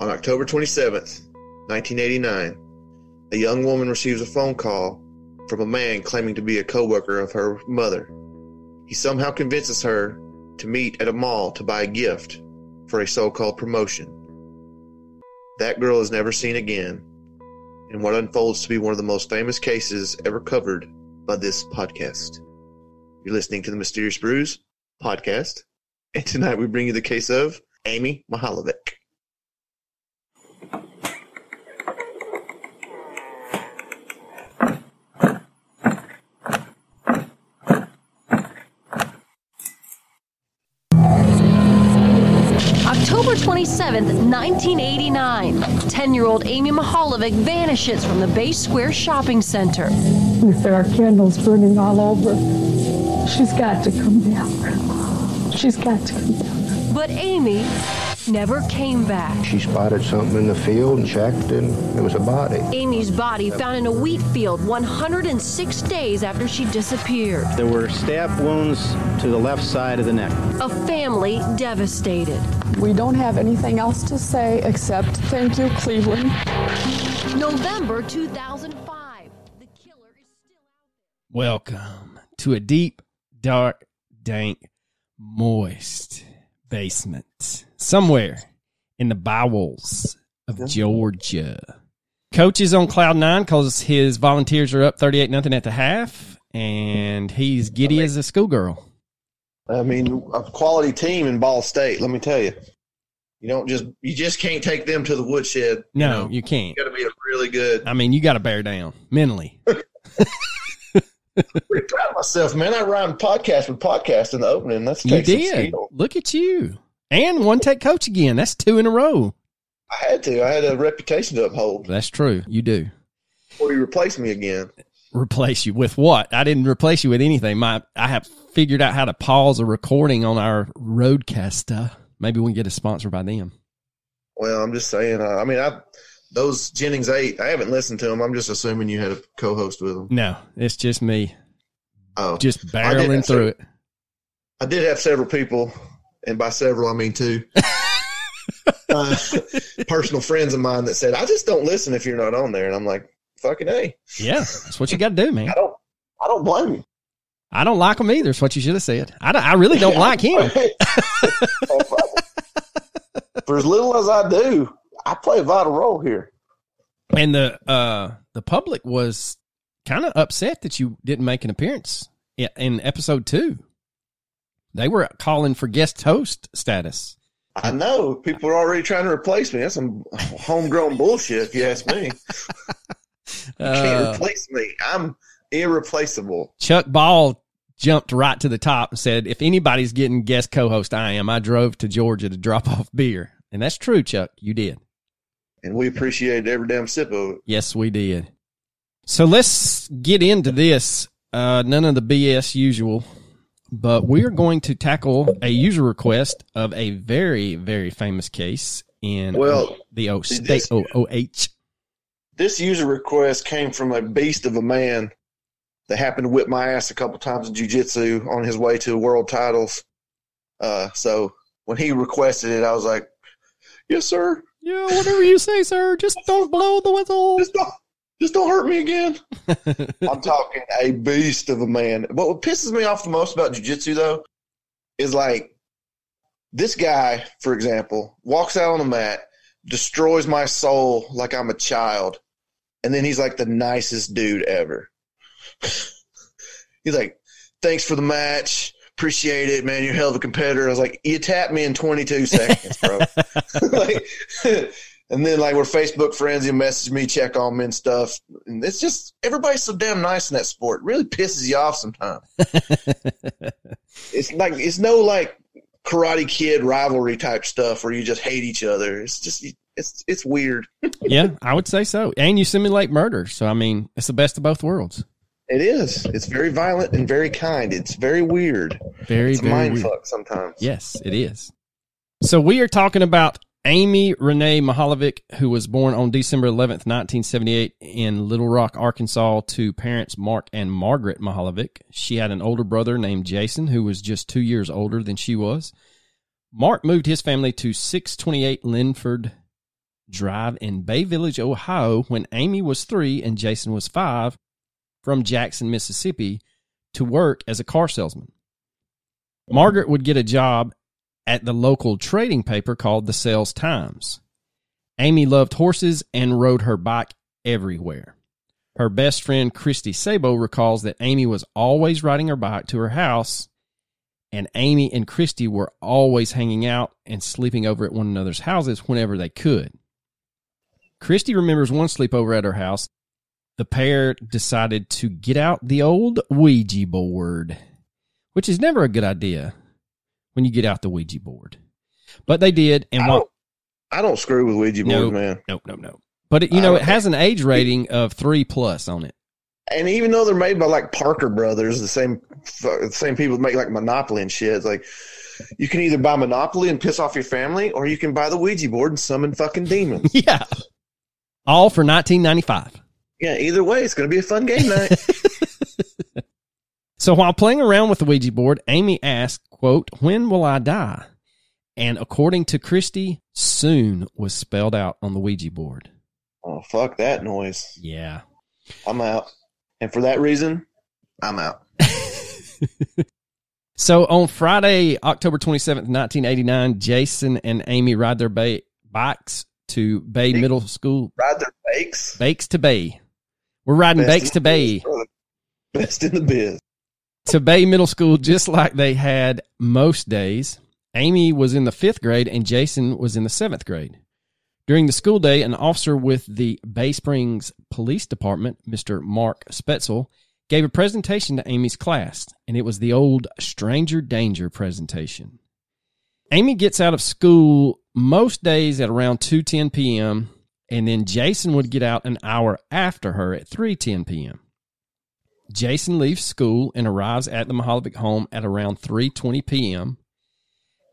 On October 27th, 1989, a young woman receives a phone call from a man claiming to be a coworker of her mother. He somehow convinces her to meet at a mall to buy a gift for a so-called promotion. That girl is never seen again in what unfolds to be one of the most famous cases ever covered by this podcast. You're listening to the Mysterious Brews podcast, and tonight we bring you the case of Amy Mihaljevic. 1989. 10 year old Amy Mihaljevic vanishes from the Bay Square Shopping Center. There are candles burning all over. She's got to come down. She's got to come down. But Amy never came back. She spotted something in the field and checked, and it was a body. Amy's body found in a wheat field 106 days after she disappeared. There were stab wounds to the left side of the neck. A family devastated. We don't have anything else to say except thank you, Cleveland. November 2005. The killer is still out. Welcome to a deep, dark, dank, moist basement somewhere in the bowels of Georgia. Coach is on cloud nine because his volunteers are up 38 nothing at the half, and he's giddy as a schoolgirl. I mean, a quality team in Ball State. Let me tell you, you don't just you just can't take them to the woodshed. No, know? you can't. You got to be a really good. I mean, you got to bear down mentally. pretty proud of myself, man. I rhymed podcast with podcast in the opening. That's You did. Look at you. And one take coach again. That's two in a row. I had to. I had a reputation to uphold. That's true. You do. Before you replace me again. Replace you with what? I didn't replace you with anything. My I have figured out how to pause a recording on our RODECaster. Maybe we can get a sponsor by them. Well, I'm just saying. Uh, I mean, I those Jennings eight. I haven't listened to them. I'm just assuming you had a co-host with them. No, it's just me Oh, just barreling through it. I did have several people, and by several I mean two. uh, personal friends of mine that said, "I just don't listen if you're not on there," and I'm like, "Fucking a, Yeah, that's what you got to do, man. I don't, I don't blame you." I don't like him either. That's what you should have said. I, don't- I really don't like him. Oh. For as little as I do, I play a vital role here. And the uh the public was kind of upset that you didn't make an appearance in episode two. They were calling for guest host status. I know people are already trying to replace me. That's some homegrown bullshit, if you ask me. You can't Uh, replace me. I'm irreplaceable. Chuck Ball jumped right to the top and said, "If anybody's getting guest co-host, I am. I drove to Georgia to drop off beer." And that's true, Chuck. You did. And we appreciated every damn sip of it. Yes, we did. So let's get into this. Uh, none of the BS usual, but we're going to tackle a user request of a very, very famous case in Well, the O state this- OOH. This user request came from a beast of a man that happened to whip my ass a couple times in jujitsu on his way to world titles. Uh, so when he requested it, I was like, "Yes, sir. Yeah, whatever you say, sir. Just don't blow the whistle. Just don't, just don't hurt me again." I'm talking a beast of a man. But what pisses me off the most about jujitsu though is like this guy, for example, walks out on the mat, destroys my soul like I'm a child, and then he's like the nicest dude ever. he's like, "Thanks for the match." Appreciate it, man. You're a hell of a competitor. I was like, you tapped me in 22 seconds, bro. like, and then like we're Facebook friends. He'll message me, check on me and stuff. And it's just everybody's so damn nice in that sport. It really pisses you off sometimes. it's like it's no like Karate Kid rivalry type stuff where you just hate each other. It's just It's it's weird. yeah, I would say so. And you simulate murder, so I mean, it's the best of both worlds. It is. It's very violent and very kind. It's very weird. Very It's very mind weird. fuck sometimes. Yes, it is. So we are talking about Amy Renee Mihaljevic, who was born on December 11th, 1978 in Little Rock, Arkansas to parents Mark and Margaret Mihaljevic. She had an older brother named Jason who was just 2 years older than she was. Mark moved his family to 628 Linford Drive in Bay Village, Ohio when Amy was 3 and Jason was 5 from Jackson, Mississippi to work as a car salesman. Margaret would get a job at the local trading paper called the Sales Times. Amy loved horses and rode her bike everywhere. Her best friend Christy Sabo recalls that Amy was always riding her bike to her house, and Amy and Christy were always hanging out and sleeping over at one another's houses whenever they could. Christy remembers one sleepover at her house. The pair decided to get out the old Ouija board, which is never a good idea when you get out the Ouija board. But they did, and I don't, I don't screw with Ouija boards, no, man. no, no, no. But it, you know, it has an age rating of three plus on it. And even though they're made by like Parker Brothers, the same the same people that make like Monopoly and shit, it's like you can either buy Monopoly and piss off your family, or you can buy the Ouija board and summon fucking demons. Yeah, all for nineteen ninety five. yeah, either way, it's going to be a fun game night. So while playing around with the Ouija board, Amy asked, quote, When will I die? And according to Christy, soon was spelled out on the Ouija board. oh fuck that noise! Yeah. I'm out. And for that reason, I'm out. So on Friday, October 27th, 1989, Jason and Amy ride their bay, bikes to Bay Middle School. Ride their bakes. Bakes to Bay. We're riding Best Bakes to Bay. biz. Best in the biz. To Bay Middle School just like they had most days. Amy was in the fifth grade and Jason was in the seventh grade. During the school day, an officer with the Bay Springs Police Department, Mr. Mark Spaetzel, gave a presentation to Amy's class, and it was the old Stranger Danger presentation. Amy gets out of school most days at around 2:10 p.m., and then Jason would get out an hour after her at 3:10 p.m. Jason leaves school and arrives at the Mihaljevic home at around 3:20 p.m.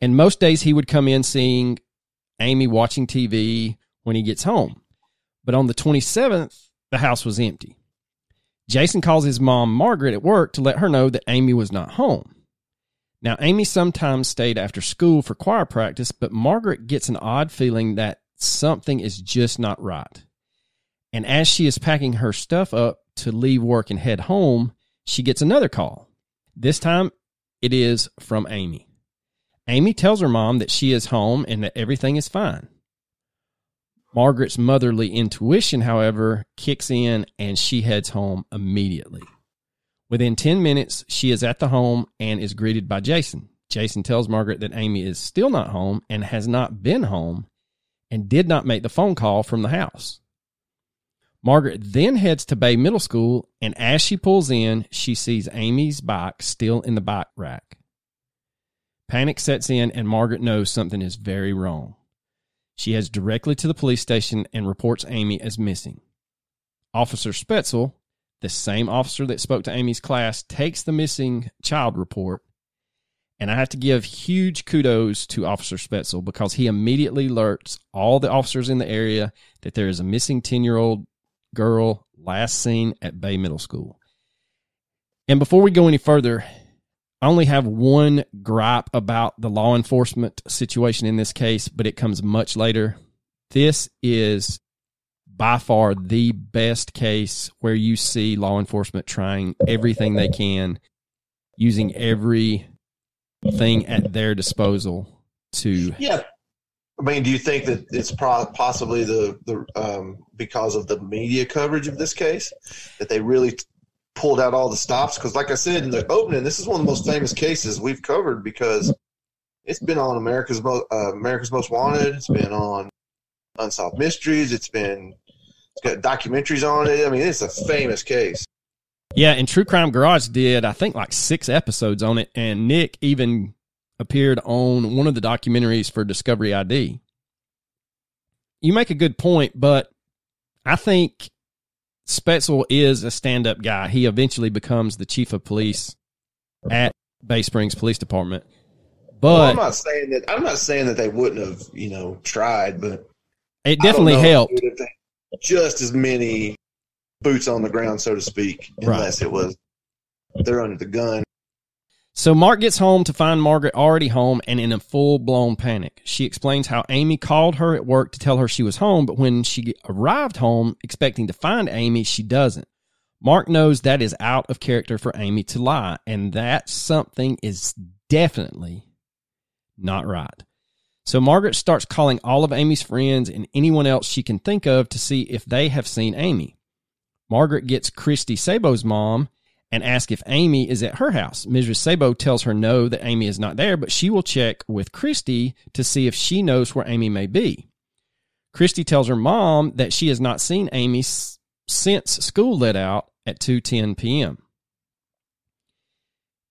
And most days he would come in seeing Amy watching TV when he gets home. But on the 27th, the house was empty. Jason calls his mom Margaret at work to let her know that Amy was not home. Now, Amy sometimes stayed after school for choir practice, but Margaret gets an odd feeling that something is just not right. And as she is packing her stuff up to leave work and head home, she gets another call. This time it is from Amy. Amy tells her mom that she is home and that everything is fine. Margaret's motherly intuition, however, kicks in and she heads home immediately. Within 10 minutes, she is at the home and is greeted by Jason. Jason tells Margaret that Amy is still not home and has not been home and did not make the phone call from the house. Margaret then heads to Bay Middle School, and as she pulls in, she sees Amy's bike still in the bike rack. Panic sets in, and Margaret knows something is very wrong. She heads directly to the police station and reports Amy as missing. Officer Spaetzel, the same officer that spoke to Amy's class, takes the missing child report. And I have to give huge kudos to Officer Spaetzel because he immediately alerts all the officers in the area that there is a missing 10 year old girl last seen at Bay Middle School. And before we go any further, I only have one gripe about the law enforcement situation in this case, but it comes much later. This is by far the best case where you see law enforcement trying everything they can, using every thing at their disposal to Yeah. I mean, do you think that it's pro- possibly the the um, because of the media coverage of this case that they really t- pulled out all the stops? Because, like I said in the opening, this is one of the most famous cases we've covered because it's been on America's uh, America's Most Wanted. It's been on Unsolved Mysteries. It's been it's got documentaries on it. I mean, it's a famous case. Yeah, and True Crime Garage did, I think, like six episodes on it, and Nick even appeared on one of the documentaries for Discovery ID. you make a good point, but I think Spaetzel is a stand up guy. He eventually becomes the chief of police at Bay Springs Police Department. But well, I'm not saying that I'm not saying that they wouldn't have, you know, tried, but it definitely helped. Just as many boots on the ground, so to speak, unless right. it was they're under the gun. So Mark gets home to find Margaret already home and in a full blown panic. She explains how Amy called her at work to tell her she was home, but when she arrived home expecting to find Amy, she doesn't. Mark knows that is out of character for Amy to lie, and that something is definitely not right. So Margaret starts calling all of Amy's friends and anyone else she can think of to see if they have seen Amy. Margaret gets Christy Sabo's mom and ask if Amy is at her house. Mrs. Sabo tells her no, that Amy is not there, but she will check with Christy to see if she knows where Amy may be. Christy tells her mom that she has not seen Amy since school let out at 2:10 p.m.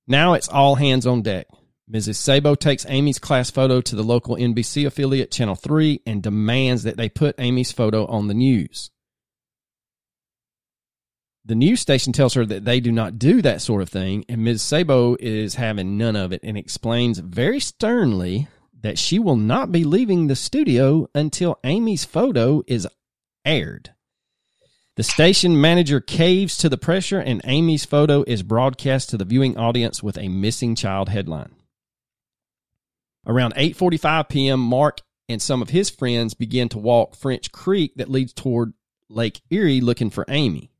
Now it's all hands on deck. Mrs. Sabo takes Amy's class photo to the local NBC affiliate, Channel 3, and demands that they put Amy's photo on the news. The news station tells her that they do not do that sort of thing, and Ms. Sabo is having none of it and explains very sternly that she will not be leaving the studio until Amy's photo is aired. The station manager caves to the pressure, and Amy's photo is broadcast to the viewing audience with a missing child headline. Around 8:45 p.m., Mark and some of his friends begin to walk French Creek that leads toward Lake Erie looking for Amy.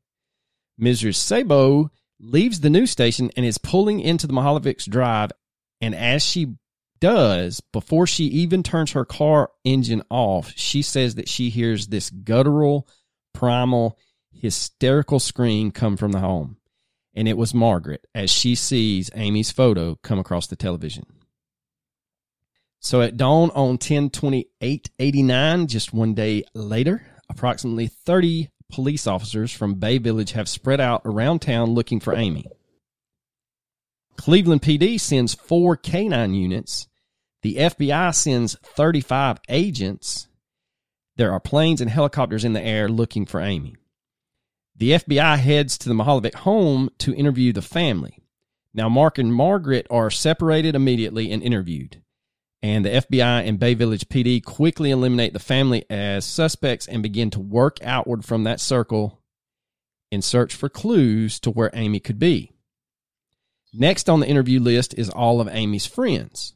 Mrs. Sabo leaves the news station and is pulling into the Mihaljevics Drive, and as she does, before she even turns her car engine off, she says that she hears this guttural, primal, hysterical scream come from the home. And it was Margaret as she sees Amy's photo come across the television. So at dawn on 102889, just one day later, approximately 30 police officers from Bay Village have spread out around town looking for Amy. Cleveland PD sends four canine units. The FBI sends 35 agents. There are planes and helicopters in the air looking for Amy. The FBI heads to the Mihaljevic home to interview the family. Now, Mark and Margaret are separated immediately and interviewed and the FBI and Bay Village PD quickly eliminate the family as suspects and begin to work outward from that circle in search for clues to where Amy could be. Next on the interview list is all of Amy's friends.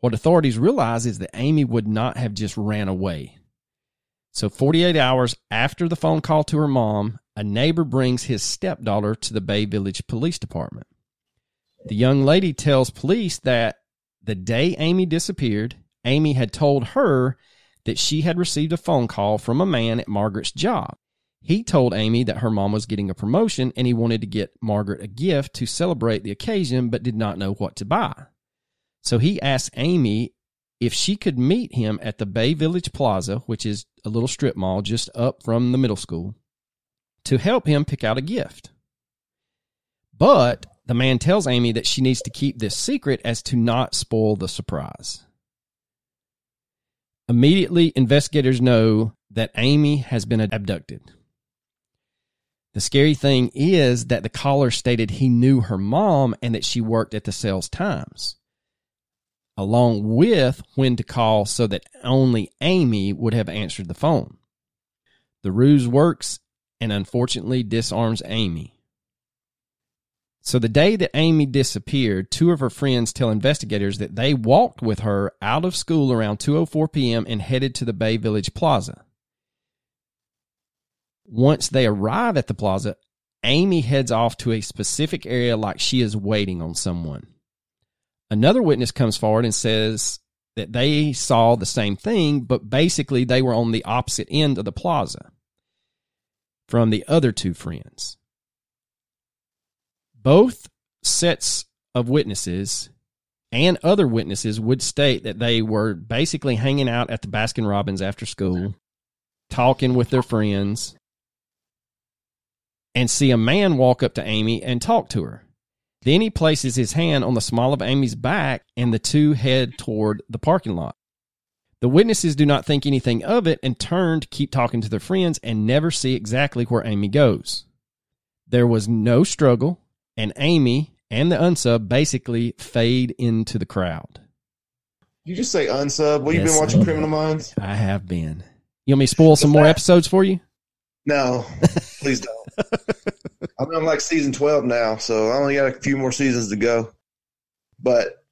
What authorities realize is that Amy would not have just ran away. So, 48 hours after the phone call to her mom, a neighbor brings his stepdaughter to the Bay Village Police Department. The young lady tells police that the day Amy disappeared, Amy had told her that she had received a phone call from a man at Margaret's job. He told Amy that her mom was getting a promotion and he wanted to get Margaret a gift to celebrate the occasion, but did not know what to buy. So he asked Amy if she could meet him at the Bay Village Plaza, which is a little strip mall just up from the middle school, to help him pick out a gift. But the man tells Amy that she needs to keep this secret as to not spoil the surprise. Immediately, investigators know that Amy has been abducted. The scary thing is that the caller stated he knew her mom and that she worked at the sales Times, along with when to call so that only Amy would have answered the phone. The ruse works and unfortunately disarms Amy. So the day that Amy disappeared, two of her friends tell investigators that they walked with her out of school around 2:04 p.m. and headed to the Bay Village Plaza. Once they arrive at the plaza, Amy heads off to a specific area like she is waiting on someone. Another witness comes forward and says that they saw the same thing, but basically they were on the opposite end of the plaza from the other two friends. Both sets of witnesses and other witnesses would state that they were basically hanging out at the Baskin Robbins after school, talking with their friends, and see a man walk up to Amy and talk to her. Then he places his hand on the small of Amy's back, and the two head toward the parking lot. The witnesses do not think anything of it and turn to keep talking to their friends and never see exactly where Amy goes. There was no struggle, and Amy and the unsub basically fade into the crowd. You just say unsub. Well, you've been watching Criminal Minds? I have been. You want me to spoil some more episodes for you? No, please don't. I mean, I'm like season 12 now, so I only got a few more seasons to go. But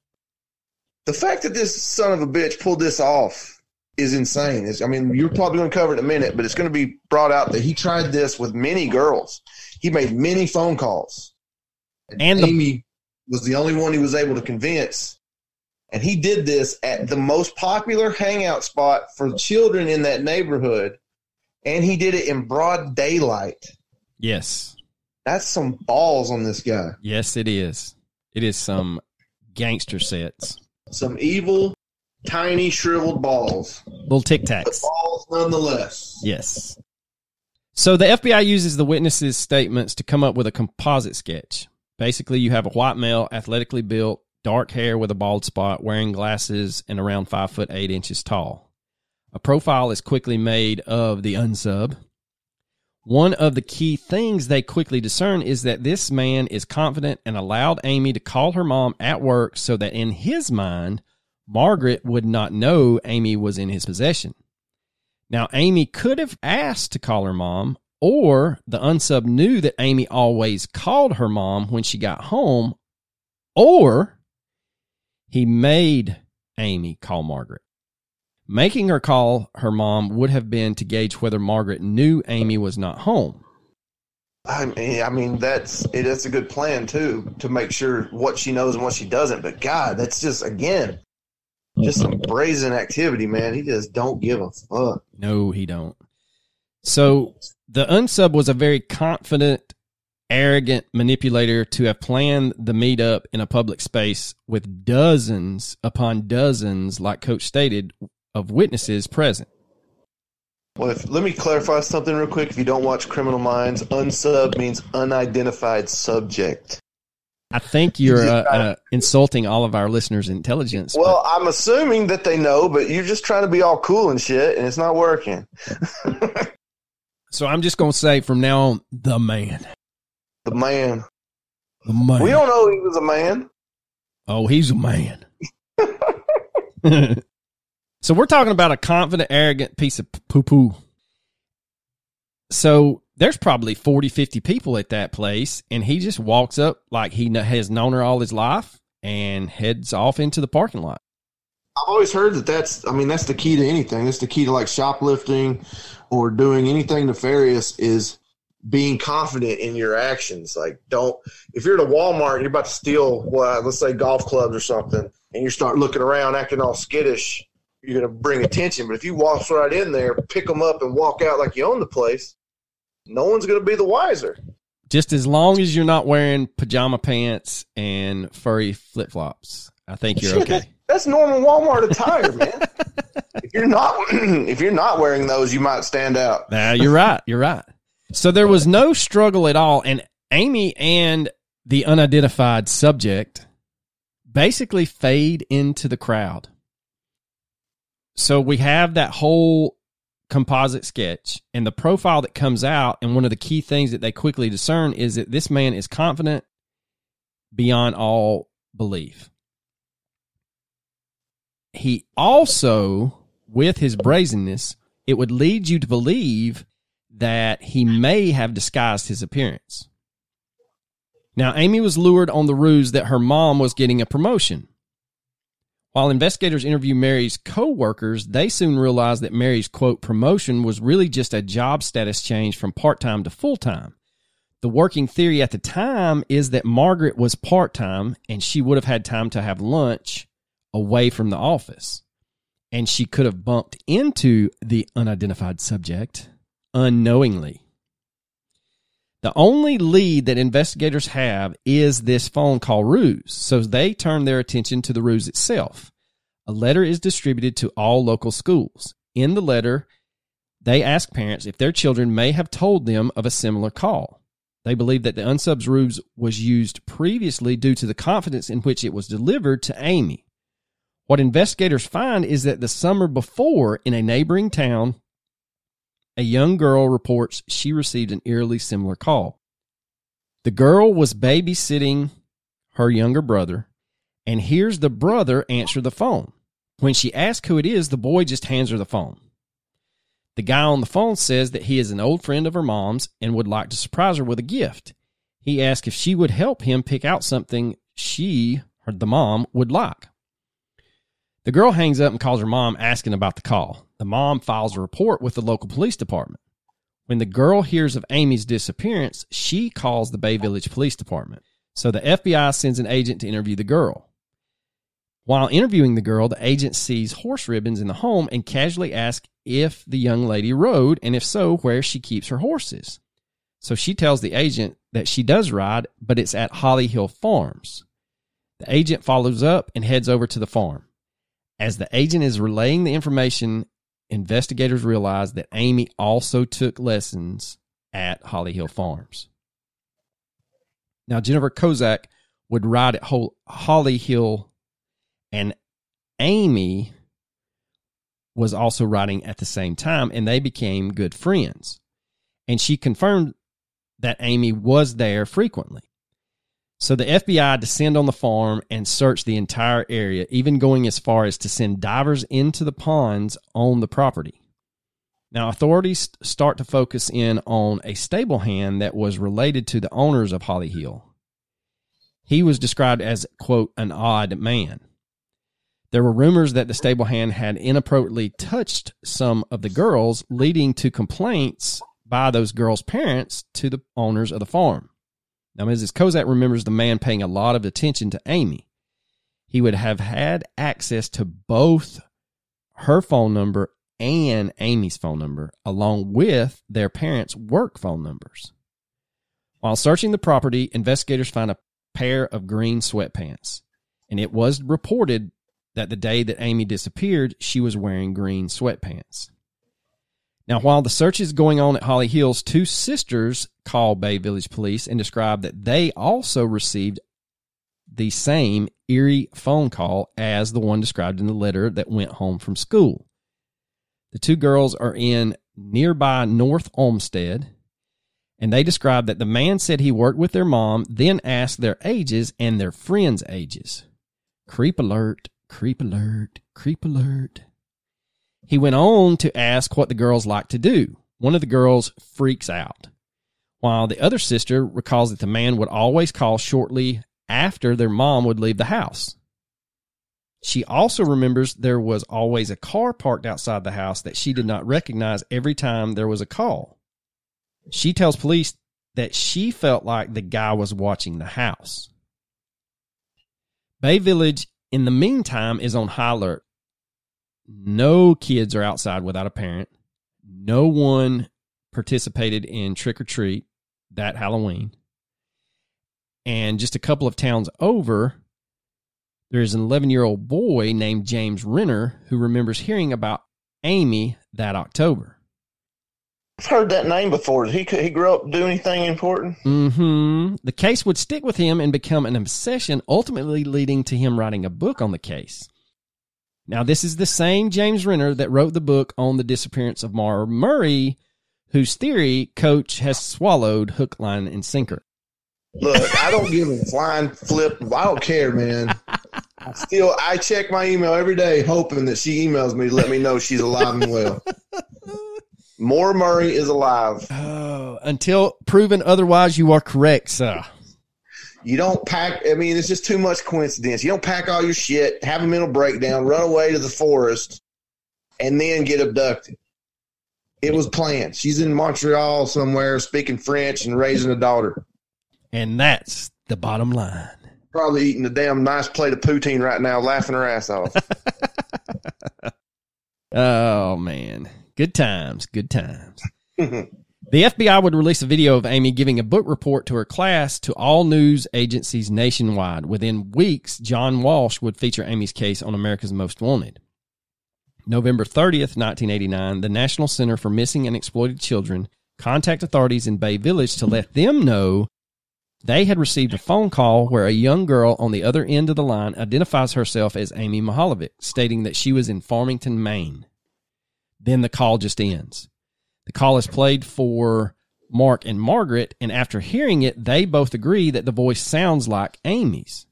the fact that this son of a bitch pulled this off is insane. It's, I mean, you're probably going to cover it in a minute, but it's going to be brought out that he tried this with many girls. He made many phone calls. And the- Amy was the only one he was able to convince. And he did this at the most popular hangout spot for children in that neighborhood. And he did it in broad daylight. Yes. That's some balls on this guy. Yes, it is. It is some gangster sets. Some evil, tiny, shriveled balls. Little tic tacs. balls nonetheless. Yes. So the FBI uses the witnesses' statements to come up with a composite sketch. Basically, you have a white male, athletically built, dark hair with a bald spot, wearing glasses, and around five foot eight inches tall. A profile is quickly made of the unsub. One of the key things they quickly discern is that this man is confident and allowed Amy to call her mom at work so that in his mind, Margaret would not know Amy was in his possession. Now, Amy could have asked to call her mom, or the unsub knew that Amy always called her mom when she got home, or he made Amy call Margaret. Making her call her mom would have been to gauge whether Margaret knew Amy was not home. I mean, I mean that's it, that's a good plan too to make sure what she knows and what she doesn't. But God, that's just again, just some mm-hmm. brazen activity, man. He just don't give a fuck. No, he don't. So the unsub was a very confident, arrogant manipulator to have planned the meetup in a public space with dozens upon dozens, like Coach stated, of witnesses present. Well, if, let me clarify something real quick. If you don't watch Criminal Minds, unsub means unidentified subject. I think you're uh, uh, insulting all of our listeners' intelligence. but- Well, I'm assuming that they know, but you're just trying to be all cool and shit, and it's not working. so I'm just going to say from now on, the man. The man. The man. We don't know he was a man. Oh, he's a man. so we're talking about a confident, arrogant piece of poo poo. So there's probably 40, 50 people at that place, and he just walks up like he has known her all his life and heads off into the parking lot. I've always heard that that's, I mean, that's the key to anything. That's the key to like shoplifting or doing anything nefarious is being confident in your actions. Like, don't, if you're at a Walmart and you're about to steal, well, let's say golf clubs or something, and you start looking around acting all skittish, you're going to bring attention. But if you walk right in there, pick them up, and walk out like you own the place, no one's going to be the wiser. Just as long as you're not wearing pajama pants and furry flip flops, I think you're okay. That's, normal Walmart attire, man. if you're not, if you're not wearing those, you might stand out. Nah, you're right. You're right. So there was no struggle at all. And Amy and the unidentified subject basically fade into the crowd. So we have that whole composite sketch and the profile that comes out. And one of the key things that they quickly discern is that this man is confident beyond all belief. He also, with his brazenness, it would lead you to believe that he may have disguised his appearance. Now, Amy was lured on the ruse that her mom was getting a promotion. While investigators interview Mary's co-workers, they soon realized that Mary's quote promotion was really just a job status change from part-time to full-time. The working theory at the time is that Margaret was part-time and she would have had time to have lunch away from the office. And she could have bumped into the unidentified subject unknowingly. The only lead that investigators have is this phone call ruse, so they turn their attention to the ruse itself. A letter is distributed to all local schools. In the letter, they ask parents if their children may have told them of a similar call. They believe that the unsubs ruse was used previously due to the confidence in which it was delivered to Amy. What investigators find is that the summer before, in a neighboring town, a young girl reports she received an eerily similar call. The girl was babysitting her younger brother and hears the brother answer the phone. When she asks who it is, the boy just hands her the phone. The guy on the phone says that he is an old friend of her mom's and would like to surprise her with a gift. He asks if she would help him pick out something she, or the mom, would like. The girl hangs up and calls her mom asking about the call. The mom files a report with the local police department. When the girl hears of Amy's disappearance, she calls the Bay Village Police Department. So the FBI sends an agent to interview the girl. While interviewing the girl, the agent sees horse ribbons in the home and casually asks if the young lady rode, and if so, where she keeps her horses. So she tells the agent that she does ride, but it's at Holly Hill Farms. The agent follows up and heads over to the farm. As the agent is relaying the information, investigators realize that Amy also took lessons at Holly Hill Farms. Now, Jennifer Kozak would ride at Holly Hill, and Amy was also riding at the same time, and they became good friends. And she confirmed that Amy was there frequently. So the FBI descend on the farm and search the entire area, even going as far as to send divers into the ponds on the property. Now, authorities start to focus in on a stable hand that was related to the owners of Holly Hill. He was described as, quote, an odd man. There were rumors that the stable hand had inappropriately touched some of the girls, leading to complaints by those girls' parents to the owners of the farm. Now, Mrs. Kozak remembers the man paying a lot of attention to Amy. He would have had access to both her phone number and Amy's phone number, along with their parents' work phone numbers. While searching the property, investigators find a pair of green sweatpants, and it was reported that the day that Amy disappeared, she was wearing green sweatpants. Now, while the search is going on at Holly Hills, two sisters call Bay Village Police and describe that they also received the same eerie phone call as the one described in the letter that went home from school. The two girls are in nearby North Olmsted, and they describe that the man said he worked with their mom, then asked their ages and their friends' ages. Creep alert, creep alert, creep alert. He went on to ask what the girls like to do. One of the girls freaks out, while the other sister recalls that the man would always call shortly after their mom would leave the house. She also remembers there was always a car parked outside the house that she did not recognize every time there was a call. She tells police that she felt like the guy was watching the house. Bay Village, in the meantime, is on high alert no kids are outside without a parent. No one participated in trick or treat that Halloween. And just a couple of towns over, there's an 11 year old boy named James Renner who remembers hearing about Amy that October. I've heard that name before. Did he he grew up do anything important? Mm-hmm. The case would stick with him and become an obsession, ultimately leading to him writing a book on the case. Now, this is the same James Renner that wrote the book on the disappearance of Maura Murray, whose theory Coach has swallowed hook, line, and sinker. Look, I don't give a flying flip. I don't care, man. I still, I check my email every day, hoping that she emails me to let me know she's alive and well. Maura Murray is alive. Oh, until proven otherwise, you are correct, sir. You don't pack. I mean, it's just too much coincidence. You don't pack all your shit, have a mental breakdown, run away to the forest, and then get abducted. It was planned. She's in Montreal somewhere speaking French and raising a daughter. And that's the bottom line. Probably eating a damn nice plate of poutine right now, laughing her ass off. oh, man. Good times. Good times. The FBI would release a video of Amy giving a book report to her class to all news agencies nationwide. Within weeks, John Walsh would feature Amy's case on America's Most Wanted. November 30th, 1989, the National Center for Missing and Exploited Children contact authorities in Bay Village to let them know They had received a phone call where a young girl on the other end of the line identifies herself as Amy Mihaljevic, stating that she was in Farmington, Maine. Then the call just ends. The call is played for Mark and Margaret, and after hearing it, they both agree that the voice sounds like Amy's.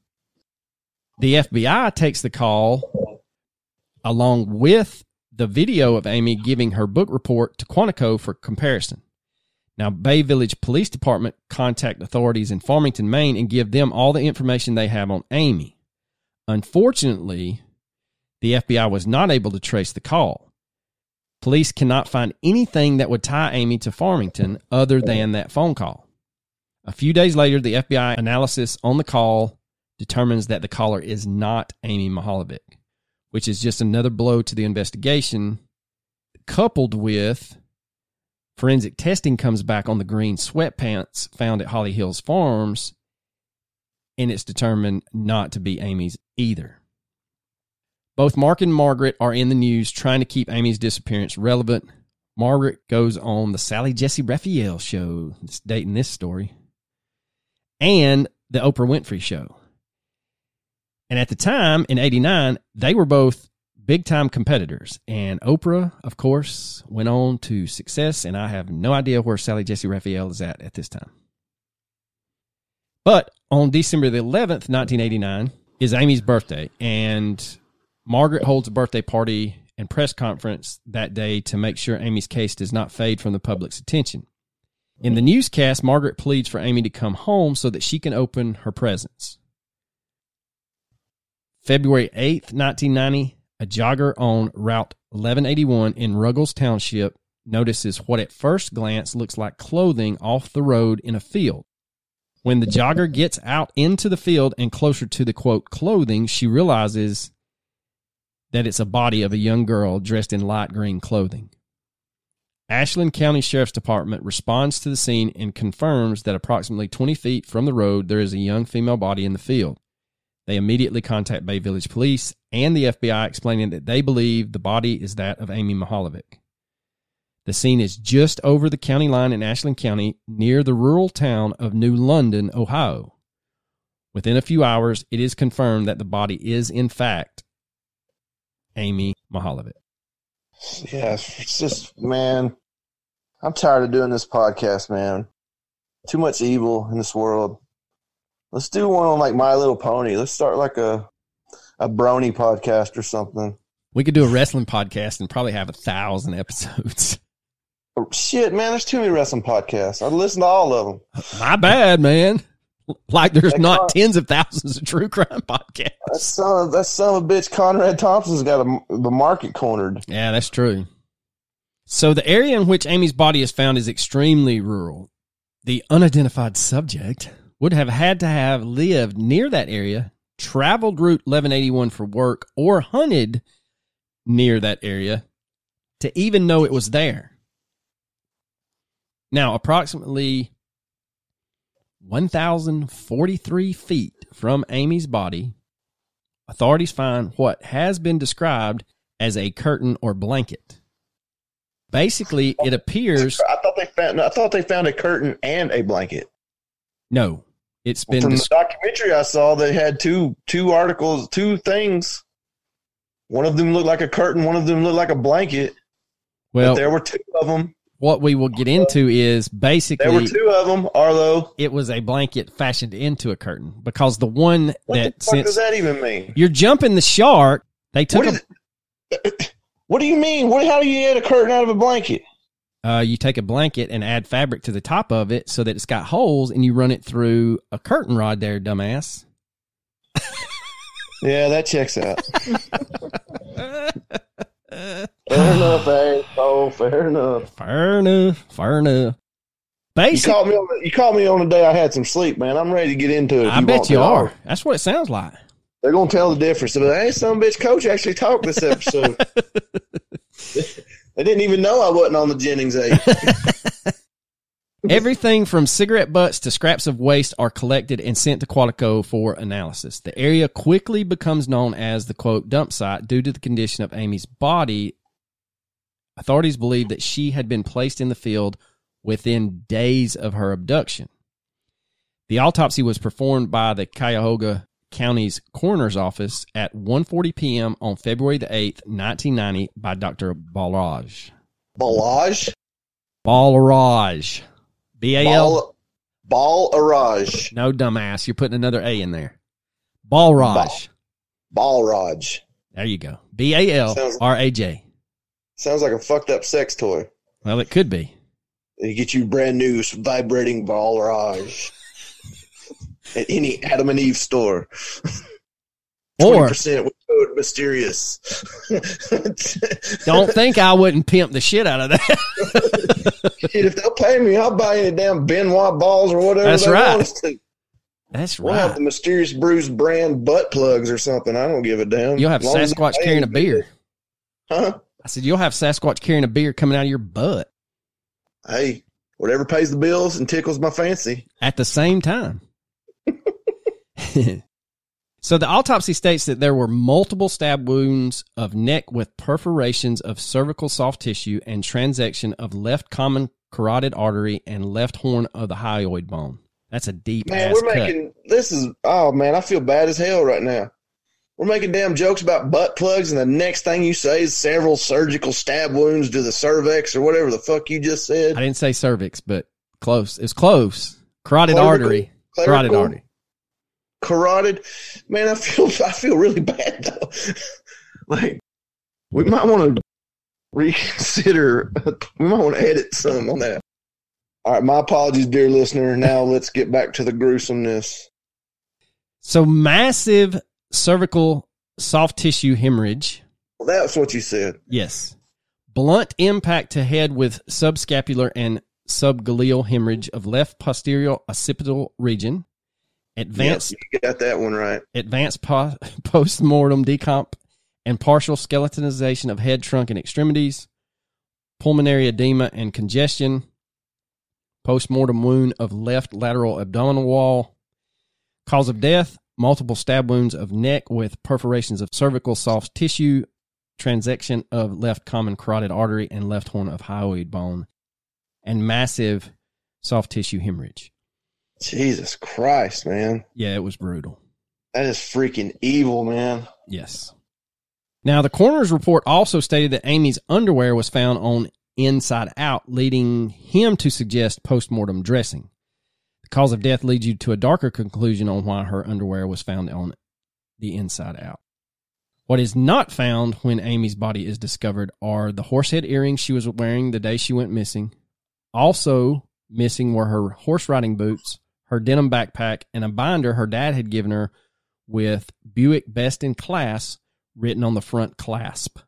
The FBI takes the call along with the video of Amy giving her book report to Quantico for comparison. Now, Bay Village Police Department contact authorities in Farmington, Maine, and give them all the information they have on Amy. Unfortunately, the FBI was not able to trace the call. Police cannot find anything that would tie Amy to Farmington other than that phone call. A few days later, the FBI analysis on the call determines that the caller is not Amy Mihaljevic, which is just another blow to the investigation, coupled with forensic testing comes back on the green sweatpants found at Holly Hills Farms, and it's determined not to be Amy's either. Both Mark and Margaret are in the news trying to keep Amy's disappearance relevant. Margaret goes on the Sally Jessy Raphael show, dating this story, and the Oprah Winfrey show. And at the time in 89, they were both big time competitors. And Oprah, of course, went on to success. And I have no idea where Sally Jessy Raphael is at at this time. But on December the 11th, 1989, is Amy's birthday. And Margaret holds a birthday party and press conference that day to make sure Amy's case does not fade from the public's attention. In the newscast, Margaret pleads for Amy to come home so that she can open her presents. February 8th, 1990, a jogger on Route 1181 in Ruggles Township notices what at first glance looks like clothing off the road in a field. When the jogger gets out into the field and closer to the quote clothing, she realizes that it's a body of a young girl dressed in light green clothing. Ashland County Sheriff's Department responds to the scene and confirms that approximately 20 feet from the road there is a young female body in the field. They immediately contact Bay Village Police and the FBI explaining that they believe the body is that of Amy Mihaljevic. The scene is just over the county line in Ashland County near the rural town of New London, Ohio. Within a few hours, it is confirmed that the body is, in fact, Amy Mihaljevic. Yeah, it's just man, I'm tired of doing this podcast, man. Too much evil in this world. Let's do one on like My Little Pony. Let's start like a a brony podcast or something. We could do a wrestling podcast and probably have a thousand episodes. Oh, shit, man, there's too many wrestling podcasts. I listen to all of them. My bad, man. Like there's That not Con- tens of thousands of true crime That podcasts. son of, that son of a bitch, Conrad Thompson's got a, the market cornered. Yeah, that's true. So the area in which Amy's body is found is extremely rural. The unidentified subject would have had to have lived near that area, traveled Route 1181 for work, or hunted near that area to even know it was there. Now, approximately 1,043 feet from Amy's body, authorities find what has been described as a curtain or blanket. Basically, it appears I thought they found. I thought they found a curtain and a blanket. no, it's been From the documentary I saw, they had two two articles, two things. One of them looked like a curtain. One of them looked like a blanket. well. but there were two of them. What we will get into is basically There were two of them. Arlo, it was a blanket fashioned into a curtain because the one what that the fuck since does that even mean? you're jumping the shark, they took What, a, what do you mean? What? How do you add a curtain out of a blanket? uh, you take a blanket and add fabric to the top of it so that it's got holes, and you run it through a curtain rod. There, dumbass. Yeah, that checks out. fair enough, eh? Oh, fair enough. Fair enough. Fair enough. You Basically, called me on. The, you called me on the day I had some sleep, man. I'm ready to get into it. if I bet you to. are. That's what it sounds like. They're gonna tell the difference. But hey, some bitch coach actually talked this episode. they didn't even know I wasn't on the Jennings eight. Everything from cigarette butts to scraps of waste are collected and sent to Quantico for analysis. The area quickly becomes known as the quote dump site due to the condition of Amy's body. Authorities believe that she had been placed in the field within days of her abduction. The autopsy was performed by the Cuyahoga County's coroner's office at 1:40 p.m. on February the 8th, 1990 by Dr. Balraj. Balaj? Balraj. B A L Ball, ball Araj. No dumbass, you're putting another A in there. Balraj. Balraj. There you go. B A L R A J. Sounds like a fucked up sex toy. Well, it could be. They get you brand new vibrating Balraj at any Adam and Eve store. Or 20% with code mysterious. don't think I wouldn't pimp the shit out of that. If they'll pay me, I'll buy any damn Ben Wa balls or whatever. That's right. want us to. That's We'll have the mysterious Brews brand butt plugs or something. I don't give a damn. You'll have As long as Sasquatch carrying a beer. Huh? I said you'll have Sasquatch carrying a beer coming out of your butt Hey, whatever pays the bills and tickles my fancy. at the same time. so the autopsy states that there were multiple stab wounds of neck with perforations of cervical soft tissue and transection of left common carotid artery and left horn of the hyoid bone. That's a deep Man, ass we're cut. making this is oh man, I feel bad as hell right now. We're making damn jokes about butt plugs, and the next thing you say is several surgical stab wounds to the cervix or whatever the fuck you just said. I didn't say cervix, but close. It's close. Carotid Clavicle? artery. Carotid artery. Carotid, man, I feel I feel really bad though. like we might want to reconsider. We might want to edit some on that. All right, my apologies, dear listener. Now let's get back to the gruesomeness. So massive cervical soft tissue hemorrhage. Well, that's what you said. Yes. Blunt impact to head with subscalpular and subgaleal hemorrhage of left posterior occipital region. Advanced Yep, you got that one right. advanced po- post-mortem decomp and partial skeletonization of head, trunk, and extremities, pulmonary edema and congestion, post-mortem wound of left lateral abdominal wall, cause of death, multiple stab wounds of neck with perforations of cervical soft tissue, transection of left common carotid artery and left horn of hyoid bone, and massive soft tissue hemorrhage. Jesus Christ, man. Yeah, it was brutal. That is freaking evil, man. Yes. Now, the coroner's report also stated that Amy's underwear was found on inside out, leading him to suggest postmortem dressing. The cause of death leads you to a darker conclusion on why her underwear was found on the inside out. What is not found when Amy's body is discovered are the horsehead earrings she was wearing the day she went missing. Also missing were her horse riding boots, her denim backpack, and a binder her dad had given her with Buick Best in Class written on the front clasp.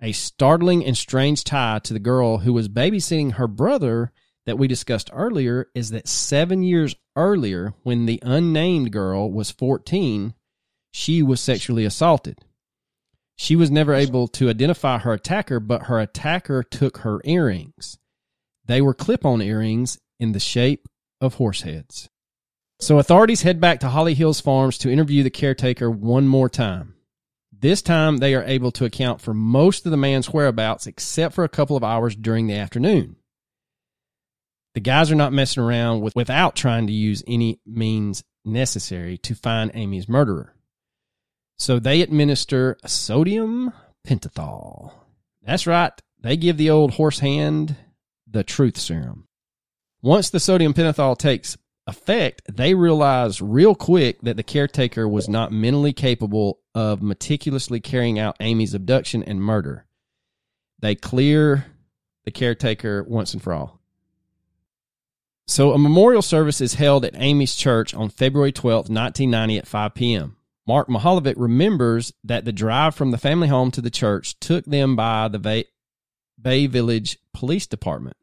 A startling and strange tie to the girl who was babysitting her brother that we discussed earlier is that seven years earlier, when the unnamed girl was 14, she was sexually assaulted. She was never able to identify her attacker, but her attacker took her earrings. They were clip on earrings in the shape of horse heads. So authorities head back to Holly Hills Farms to interview the caretaker one more time. This time they are able to account for most of the man's whereabouts except for a couple of hours during the afternoon. The guys are not messing around with without trying to use any means necessary to find Amy's murderer. So they administer sodium pentothal. That's right. They give the old horse hand the truth serum. Once the sodium pentothal takes effect, they realize real quick that the caretaker was not mentally capable of meticulously carrying out Amy's abduction and murder. They clear the caretaker once and for all. So, a memorial service is held at Amy's church on February 12th, 1990 at 5 p.m. Mark Mihaljevic remembers that the drive from the family home to the church took them by the Bay, Bay Village Police Department.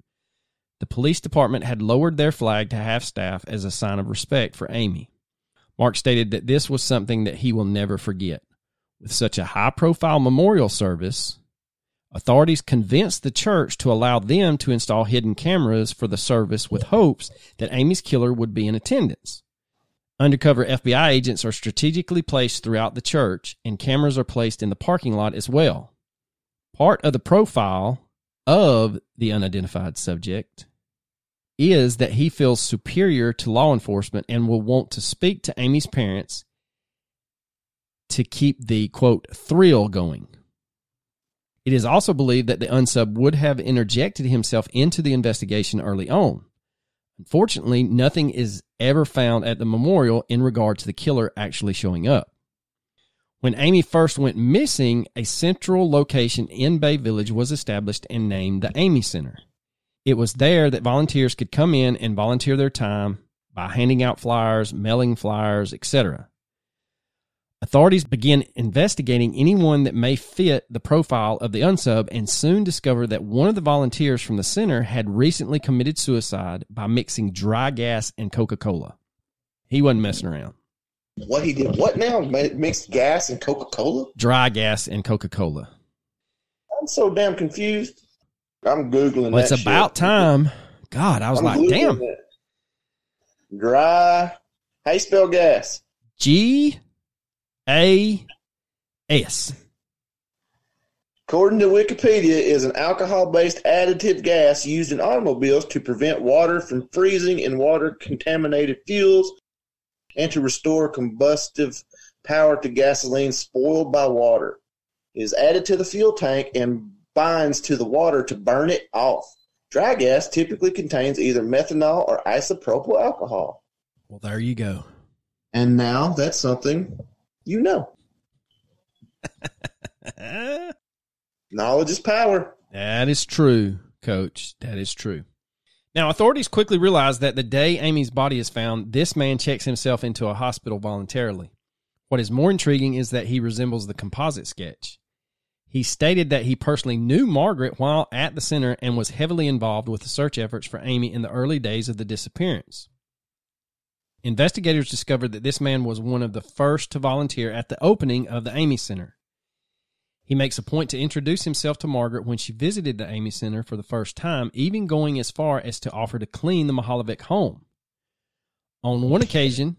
The police department had lowered their flag to half staff as a sign of respect for Amy. Mark stated that this was something that he will never forget. With such a high profile memorial service, authorities convinced the church to allow them to install hidden cameras for the service with hopes that Amy's killer would be in attendance. Undercover FBI agents are strategically placed throughout the church, and cameras are placed in the parking lot as well. Part of the profile of the unidentified subject is that he feels superior to law enforcement and will want to speak to Amy's parents to keep the quote thrill going. It is also believed that the unsub would have interjected himself into the investigation early on. Unfortunately, nothing is ever found at the memorial in regard to the killer actually showing up. When Amy first went missing, a central location in Bay Village was established and named the Amy Center. It was there that volunteers could come in and volunteer their time by handing out flyers, mailing flyers, etc. Authorities began investigating anyone that may fit the profile of the unsub and soon discovered that one of the volunteers from the center had recently committed suicide by mixing dry gas and Coca Cola. He wasn't messing around. What he did? What now? Mixed gas and Coca Cola? Dry gas and Coca Cola. I'm so damn confused. I'm googling. Well, it's that shit. about time. God, I was I'm like, damn. it. Dry. How you spell gas? G A S. According to Wikipedia, is an alcohol-based additive gas used in automobiles to prevent water from freezing in water-contaminated fuels and to restore combustive power to gasoline spoiled by water. It is added to the fuel tank and binds to the water to burn it off. Dry gas typically contains either methanol or isopropyl alcohol. Well, there you go. And now that's something you know. Knowledge is power. That is true, coach. That is true. Now, authorities quickly realize that the day Amy's body is found, this man checks himself into a hospital voluntarily. What is more intriguing is that he resembles the composite sketch. He stated that he personally knew Margaret while at the center and was heavily involved with the search efforts for Amy in the early days of the disappearance. Investigators discovered that this man was one of the first to volunteer at the opening of the Amy Center. He makes a point to introduce himself to Margaret when she visited the Amy Center for the first time, even going as far as to offer to clean the Mihaljevic home. On one occasion,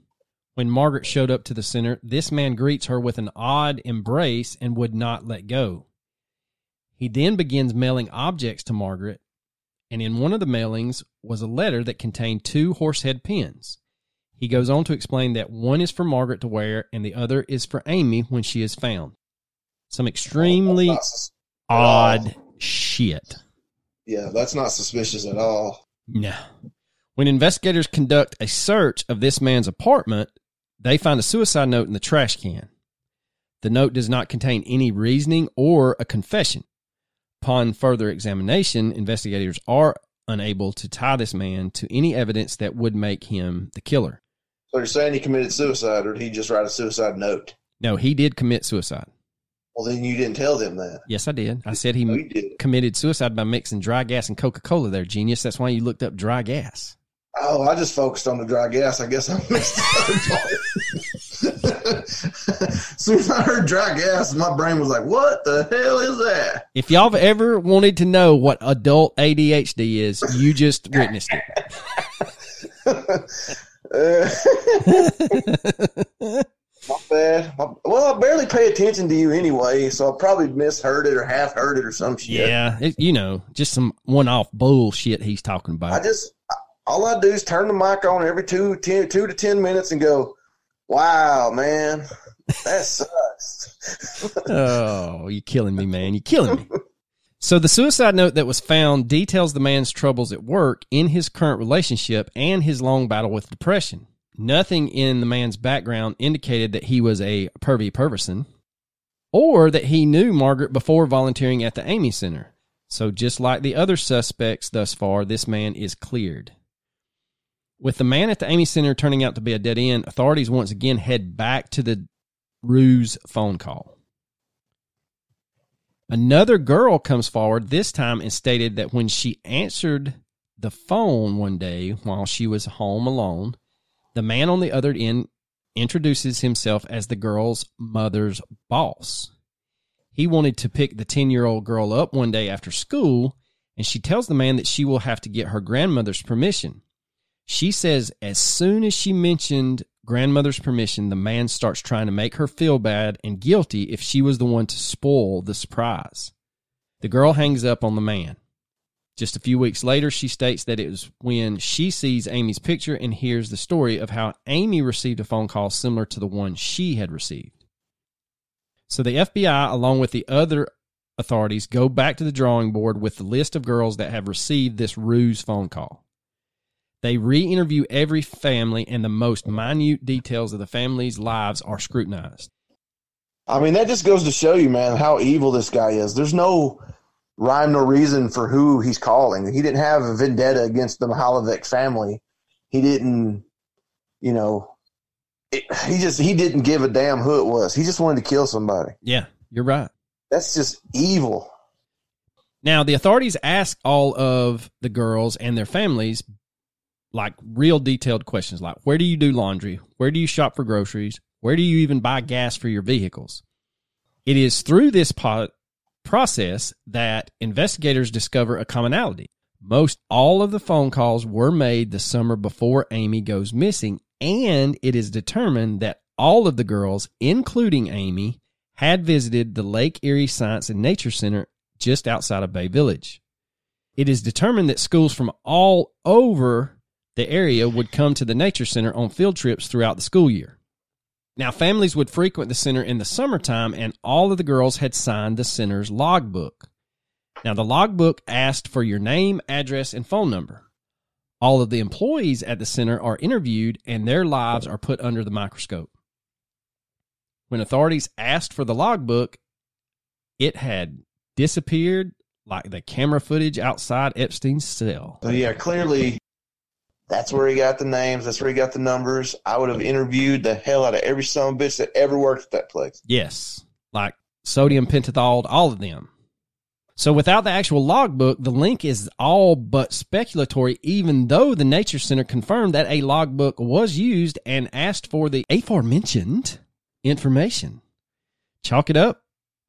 when Margaret showed up to the center, this man greets her with an odd embrace and would not let go. He then begins mailing objects to Margaret, and in one of the mailings was a letter that contained two horsehead pins. He goes on to explain that one is for Margaret to wear and the other is for Amy when she is found. Some extremely odd shit. Yeah, that's not suspicious at all. No. When investigators conduct a search of this man's apartment, they find a suicide note in the trash can. The note does not contain any reasoning or a confession. Upon further examination, investigators are unable to tie this man to any evidence that would make him the killer. So you're saying he committed suicide, or did he just write a suicide note? No, he did commit suicide. Well, then you didn't tell them that. Yes, I did. I said he No, committed suicide by mixing dry gas and Coca Cola there, genius. That's why you looked up dry gas. Oh, I just focused on the dry gas. I guess I missed part. soon as I heard dry gas, my brain was like, "What the hell is that?" If y'all have ever wanted to know what adult ADHD is, you just witnessed it. Uh, my bad. My- well, I barely pay attention to you anyway, so I probably misheard it or half heard it or some shit. Yeah, it, you know, just some one-off bullshit he's talking about. I just all I do is turn the mic on every two, ten, two to ten minutes and go, "Wow, man, that sucks." oh, you're killing me, man. You're killing me. So the suicide note that was found details the man's troubles at work, in his current relationship, and his long battle with depression. Nothing in the man's background indicated that he was a pervy person or that he knew Margaret before volunteering at the Amy Center. So just like the other suspects thus far, this man is cleared. With the man at the Amy Center turning out to be a dead end, authorities once again head back to the ruse phone call. Another girl comes forward this time and stated that when she answered the phone one day while she was home alone, the man on the other end introduces himself as the girl's mother's boss. He wanted to pick the 10 year old girl up one day after school, and she tells the man that she will have to get her grandmother's permission. She says as soon as she mentioned grandmother's permission, the man starts trying to make her feel bad and guilty if she was the one to spoil the surprise. The girl hangs up on the man. Just a few weeks later, she states that it was when she sees Amy's picture and hears the story of how Amy received a phone call similar to the one she had received. So the FBI, along with the other authorities, go back to the drawing board with the list of girls that have received this ruse phone call. They re interview every family, and the most minute details of the family's lives are scrutinized. I mean, that just goes to show you, man, how evil this guy is. There's no rhyme nor reason for who he's calling. He didn't have a vendetta against the Mihaljevic family. He didn't, you know, it, he just he didn't give a damn who it was. He just wanted to kill somebody. Yeah, you're right. That's just evil. Now, the authorities ask all of the girls and their families like real detailed questions like where do you do laundry? Where do you shop for groceries? Where do you even buy gas for your vehicles? It is through this po- process that investigators discover a commonality. Most all of the phone calls were made the summer before Amy goes missing, and it is determined that all of the girls, including Amy, had visited the Lake Erie Science and Nature Center just outside of Bay Village. It is determined that schools from all over the area would come to the Nature Center on field trips throughout the school year. Now, families would frequent the center in the summertime, and all of the girls had signed the center's logbook. Now, the logbook asked for your name, address, and phone number. All of the employees at the center are interviewed, and their lives are put under the microscope. When authorities asked for the logbook, it had disappeared like the camera footage outside Epstein's cell. So yeah, clearly that's where he got the names. That's where he got the numbers. I would have interviewed the hell out of every son of bitch that ever worked at that place. Yes, like sodium pentothal, all of them. So without the actual logbook, the link is all but speculatory, even though the Nature Center confirmed that a logbook was used and asked for the aforementioned information. Chalk it up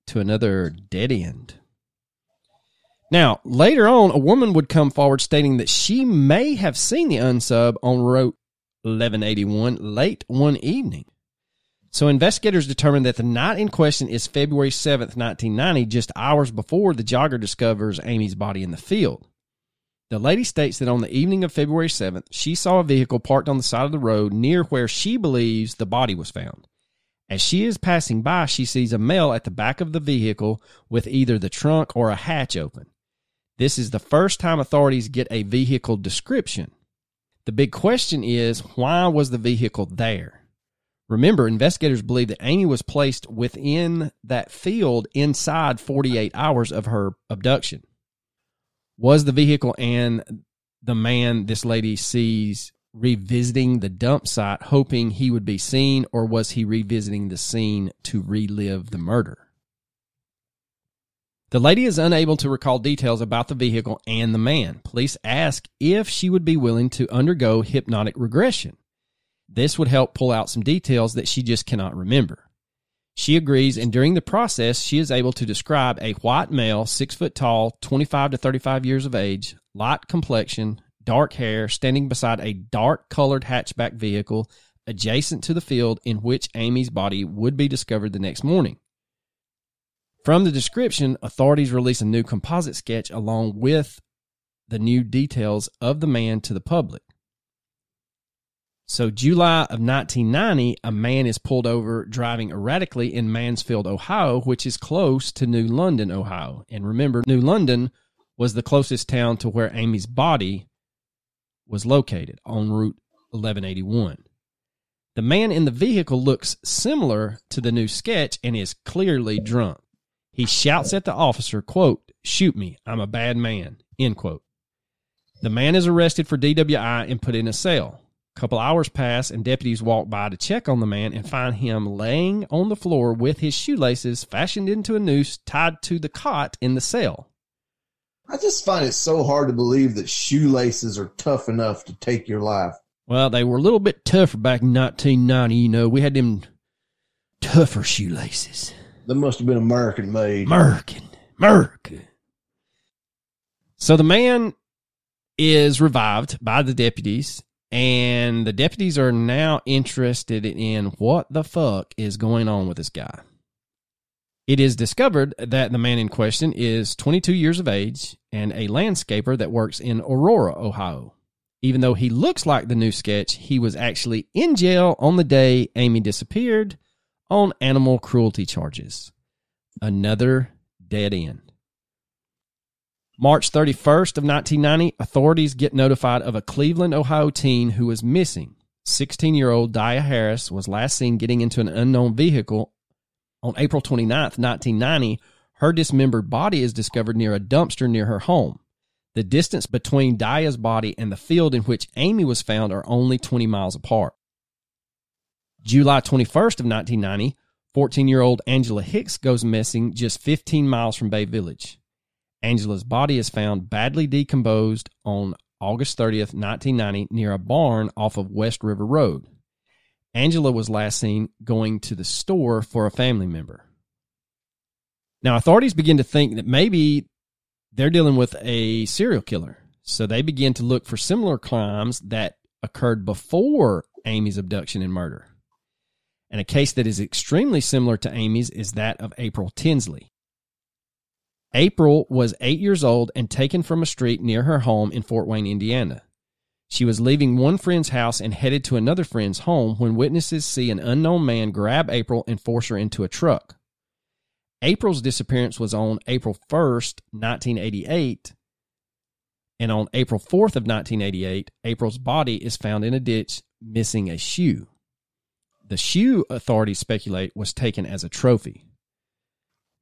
to another dead end. Now, later on, a woman would come forward stating that she may have seen the unsub on Route 1181 late one evening. So investigators determined that the night in question is February 7th, 1990, just hours before the jogger discovers Amy's body in the field. The lady states that on the evening of February 7th, she saw a vehicle parked on the side of the road near where she believes the body was found. As she is passing by, she sees a male at the back of the vehicle with either the trunk or a hatch open. This is the first time authorities get a vehicle description. The big question is why was the vehicle there? Remember, investigators believe that Amy was placed within that field inside 48 hours of her abduction. Was the vehicle and the man this lady sees revisiting the dump site hoping he would be seen, or was he revisiting the scene to relive the murder? The lady is unable to recall details about the vehicle and the man. Police ask if she would be willing to undergo hypnotic regression. This would help pull out some details that she just cannot remember. She agrees, and during the process, she is able to describe a white male, six foot tall, 25 to 35 years of age, light complexion, dark hair, standing beside a dark colored hatchback vehicle adjacent to the field in which Amy's body would be discovered the next morning. From the description, authorities release a new composite sketch along with the new details of the man to the public. So, July of 1990, a man is pulled over driving erratically in Mansfield, Ohio, which is close to New London, Ohio. And remember, New London was the closest town to where Amy's body was located on Route 1181. The man in the vehicle looks similar to the new sketch and is clearly drunk. He shouts at the officer, quote, shoot me, I'm a bad man, end quote. The man is arrested for DWI and put in a cell. A couple hours pass and deputies walk by to check on the man and find him laying on the floor with his shoelaces fashioned into a noose tied to the cot in the cell. I just find it so hard to believe that shoelaces are tough enough to take your life. Well, they were a little bit tougher back in 1990, you know. We had them tougher shoelaces. That must have been American made. American. American. So the man is revived by the deputies, and the deputies are now interested in what the fuck is going on with this guy. It is discovered that the man in question is 22 years of age and a landscaper that works in Aurora, Ohio. Even though he looks like the new sketch, he was actually in jail on the day Amy disappeared on animal cruelty charges. Another dead end. March 31st of 1990, authorities get notified of a Cleveland, Ohio teen who is missing. 16-year-old Dia Harris was last seen getting into an unknown vehicle on April 29th, 1990. Her dismembered body is discovered near a dumpster near her home. The distance between Dia's body and the field in which Amy was found are only 20 miles apart. July 21st of 1990, 14-year-old Angela Hicks goes missing just 15 miles from Bay Village. Angela's body is found badly decomposed on August 30th, 1990, near a barn off of West River Road. Angela was last seen going to the store for a family member. Now, authorities begin to think that maybe they're dealing with a serial killer. So they begin to look for similar crimes that occurred before Amy's abduction and murder. And a case that is extremely similar to Amy's is that of April Tinsley. April was eight years old and taken from a street near her home in Fort Wayne, Indiana. She was leaving one friend's house and headed to another friend's home when witnesses see an unknown man grab April and force her into a truck. April's disappearance was on April 1st, 1988. And on April 4th of 1988, April's body is found in a ditch missing a shoe. The shoe, authorities speculate, was taken as a trophy.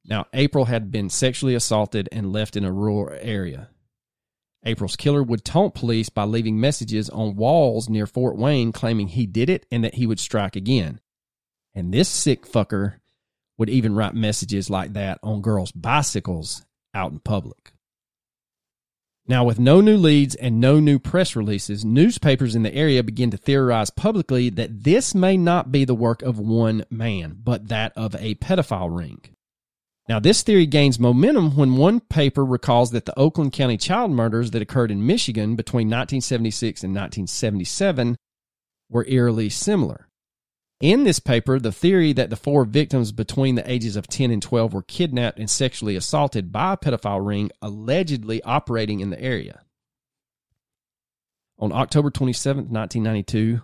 Now, April had been sexually assaulted and left in a rural area. April's killer would taunt police by leaving messages on walls near Fort Wayne claiming he did it and that he would strike again. And this sick fucker would even write messages like that on girls' bicycles out in public. Now, with no new leads and no new press releases, newspapers in the area begin to theorize publicly that this may not be the work of one man, but that of a pedophile ring. Now, this theory gains momentum when one paper recalls that the Oakland County child murders that occurred in Michigan between 1976 and 1977 were eerily similar. In this paper, the theory that the four victims between the ages of 10 and 12 were kidnapped and sexually assaulted by a pedophile ring allegedly operating in the area. On October 27, 1992,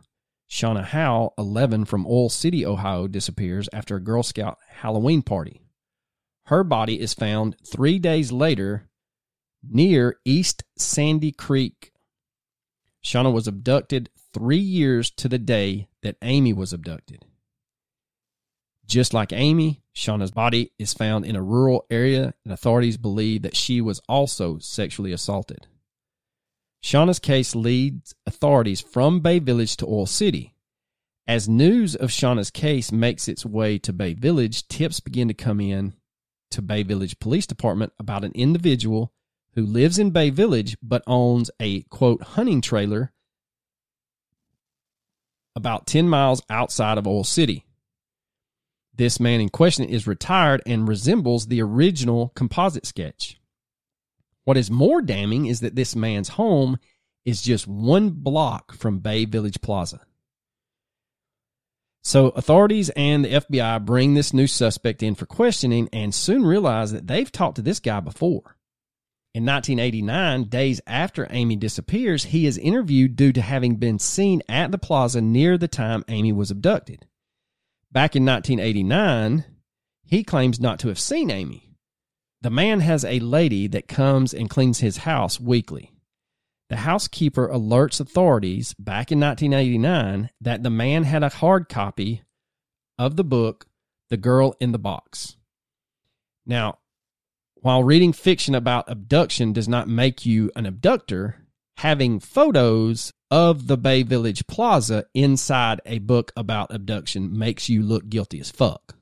Shauna Howe, 11, from Oil City, Ohio, disappears after a Girl Scout Halloween party. Her body is found three days later near East Sandy Creek. Shauna was abducted three years to the day that Amy was abducted. Just like Amy, Shauna's body is found in a rural area, and authorities believe that she was also sexually assaulted. Shauna's case leads authorities from Bay Village to Oil City. As news of Shauna's case makes its way to Bay Village, tips begin to come in to Bay Village Police Department about an individual who lives in Bay Village but owns a quote hunting trailer about 10 miles outside of Oil City. This man in question is retired and resembles the original composite sketch. What is more damning is that this man's home is just one block from Bay Village Plaza. So authorities and the FBI bring this new suspect in for questioning and soon realize that they've talked to this guy before. In 1989, days after Amy disappears, he is interviewed due to having been seen at the plaza near the time Amy was abducted. Back in 1989, he claims not to have seen Amy. The man has a lady that comes and cleans his house weekly. The housekeeper alerts authorities back in 1989 that the man had a hard copy of the book, The Girl in the Box. Now, while reading fiction about abduction does not make you an abductor, having photos of the Bay Village Plaza inside a book about abduction makes you look guilty as fuck.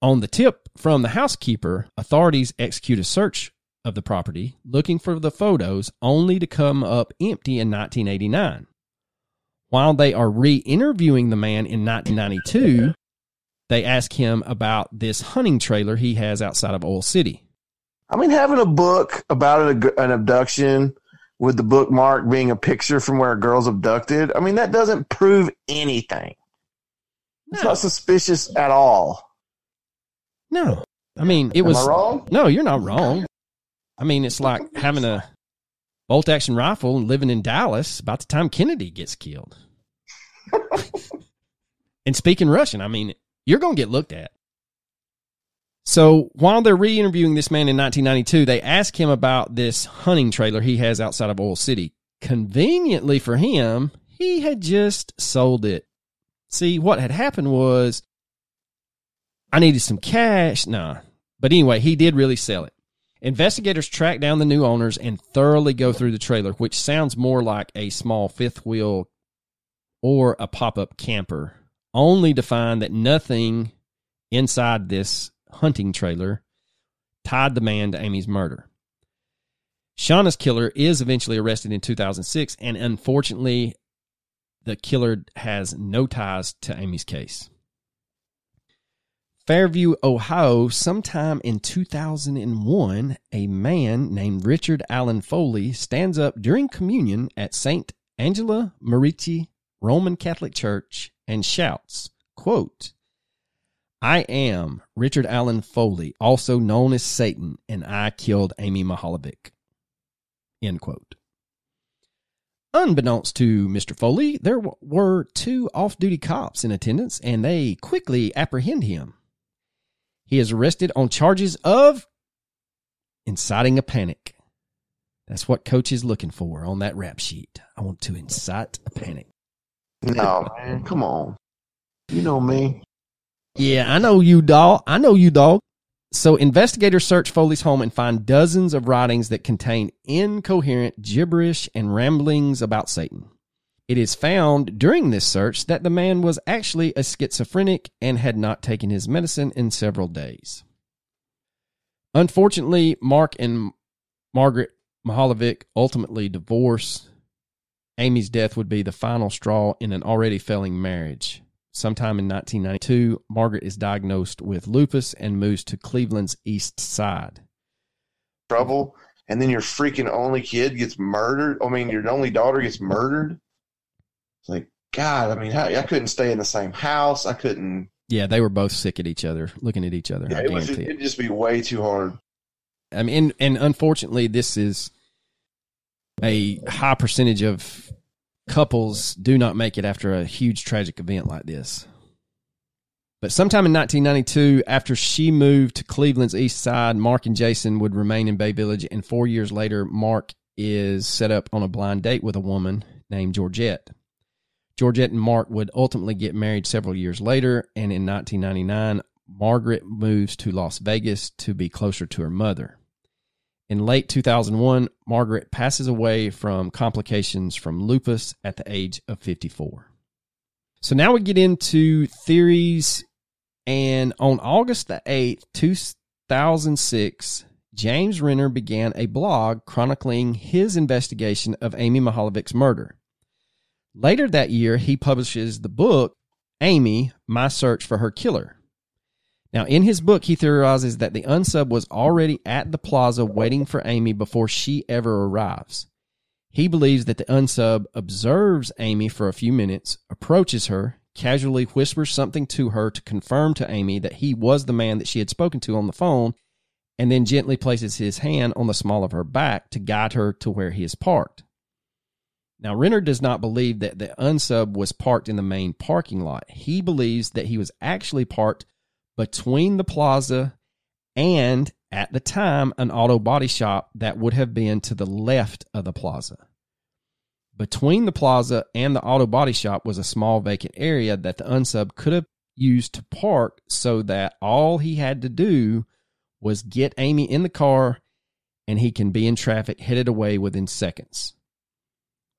On the tip from the housekeeper, authorities execute a search of the property looking for the photos only to come up empty in 1989. While they are re interviewing the man in 1992, they ask him about this hunting trailer he has outside of Oil City. I mean, having a book about an, an abduction with the bookmark being a picture from where a girl's abducted, I mean, that doesn't prove anything. It's not suspicious at all. No, I mean it Am was I wrong? No, you're not wrong. I mean, it's like having a bolt action rifle and living in Dallas about the time Kennedy gets killed. and speaking Russian, I mean, you're going to get looked at. So while they're re interviewing this man in 1992, they ask him about this hunting trailer he has outside of Oil City. Conveniently for him, he had just sold it. See, what had happened was I needed some cash. Nah. But anyway, he did really sell it. Investigators track down the new owners and thoroughly go through the trailer, which sounds more like a small fifth wheel or a pop up camper, only to find that nothing inside this hunting trailer tied the man to Amy's murder. Shauna's killer is eventually arrested in 2006, and unfortunately, the killer has no ties to Amy's case. Fairview, Ohio, sometime in 2001, a man named Richard Allen Foley stands up during communion at St. Angela Merici Roman Catholic Church and shouts, quote, I am Richard Allen Foley, also known as Satan, and I killed Amy Mihaljevic. End quote. Unbeknownst to Mr. Foley, there were two off duty cops in attendance and they quickly apprehend him. He is arrested on charges of inciting a panic. That's what coach is looking for on that rap sheet. I want to incite a panic. No, man, come on. You know me. Yeah, I know you, dog. I know you, dog. So investigators search Foley's home and find dozens of writings that contain incoherent gibberish and ramblings about Satan. It is found during this search that the man was actually a schizophrenic and had not taken his medicine in several days. Unfortunately, Mark and Margaret Mihaljevic ultimately divorce. Amy's death would be the final straw in an already failing marriage. Sometime in 1992, Margaret is diagnosed with lupus and moves to Cleveland's East Side. Trouble. And then your freaking only kid gets murdered. I mean, your only daughter gets murdered. It's like, God, I mean, how, I couldn't stay in the same house. I couldn't. Yeah, they were both sick at each other, looking at each other. Yeah, I it it'd just be way too hard. I mean, and, and unfortunately, this is a high percentage of couples do not make it after a huge tragic event like this. But sometime in 1992, after she moved to Cleveland's East Side, Mark and Jason would remain in Bay Village, and four years later, Mark is set up on a blind date with a woman named Georgette. Georgette and Mark would ultimately get married several years later, and in 1999, Margaret moves to Las Vegas to be closer to her mother. In late 2001, Margaret passes away from complications from lupus at the age of 54. So now we get into theories. And on August the 8th, 2006, James Renner began a blog chronicling his investigation of Amy Mihaljevic's murder. Later that year, he publishes the book, Amy My Search for Her Killer. Now, in his book, he theorizes that the unsub was already at the plaza waiting for Amy before she ever arrives. He believes that the unsub observes Amy for a few minutes, approaches her, casually whispers something to her to confirm to Amy that he was the man that she had spoken to on the phone, and then gently places his hand on the small of her back to guide her to where he is parked. Now, Renner does not believe that the unsub was parked in the main parking lot. He believes that he was actually parked between the plaza and, at the time, an auto body shop that would have been to the left of the plaza. Between the plaza and the auto body shop was a small vacant area that the unsub could have used to park so that all he had to do was get Amy in the car and he can be in traffic headed away within seconds.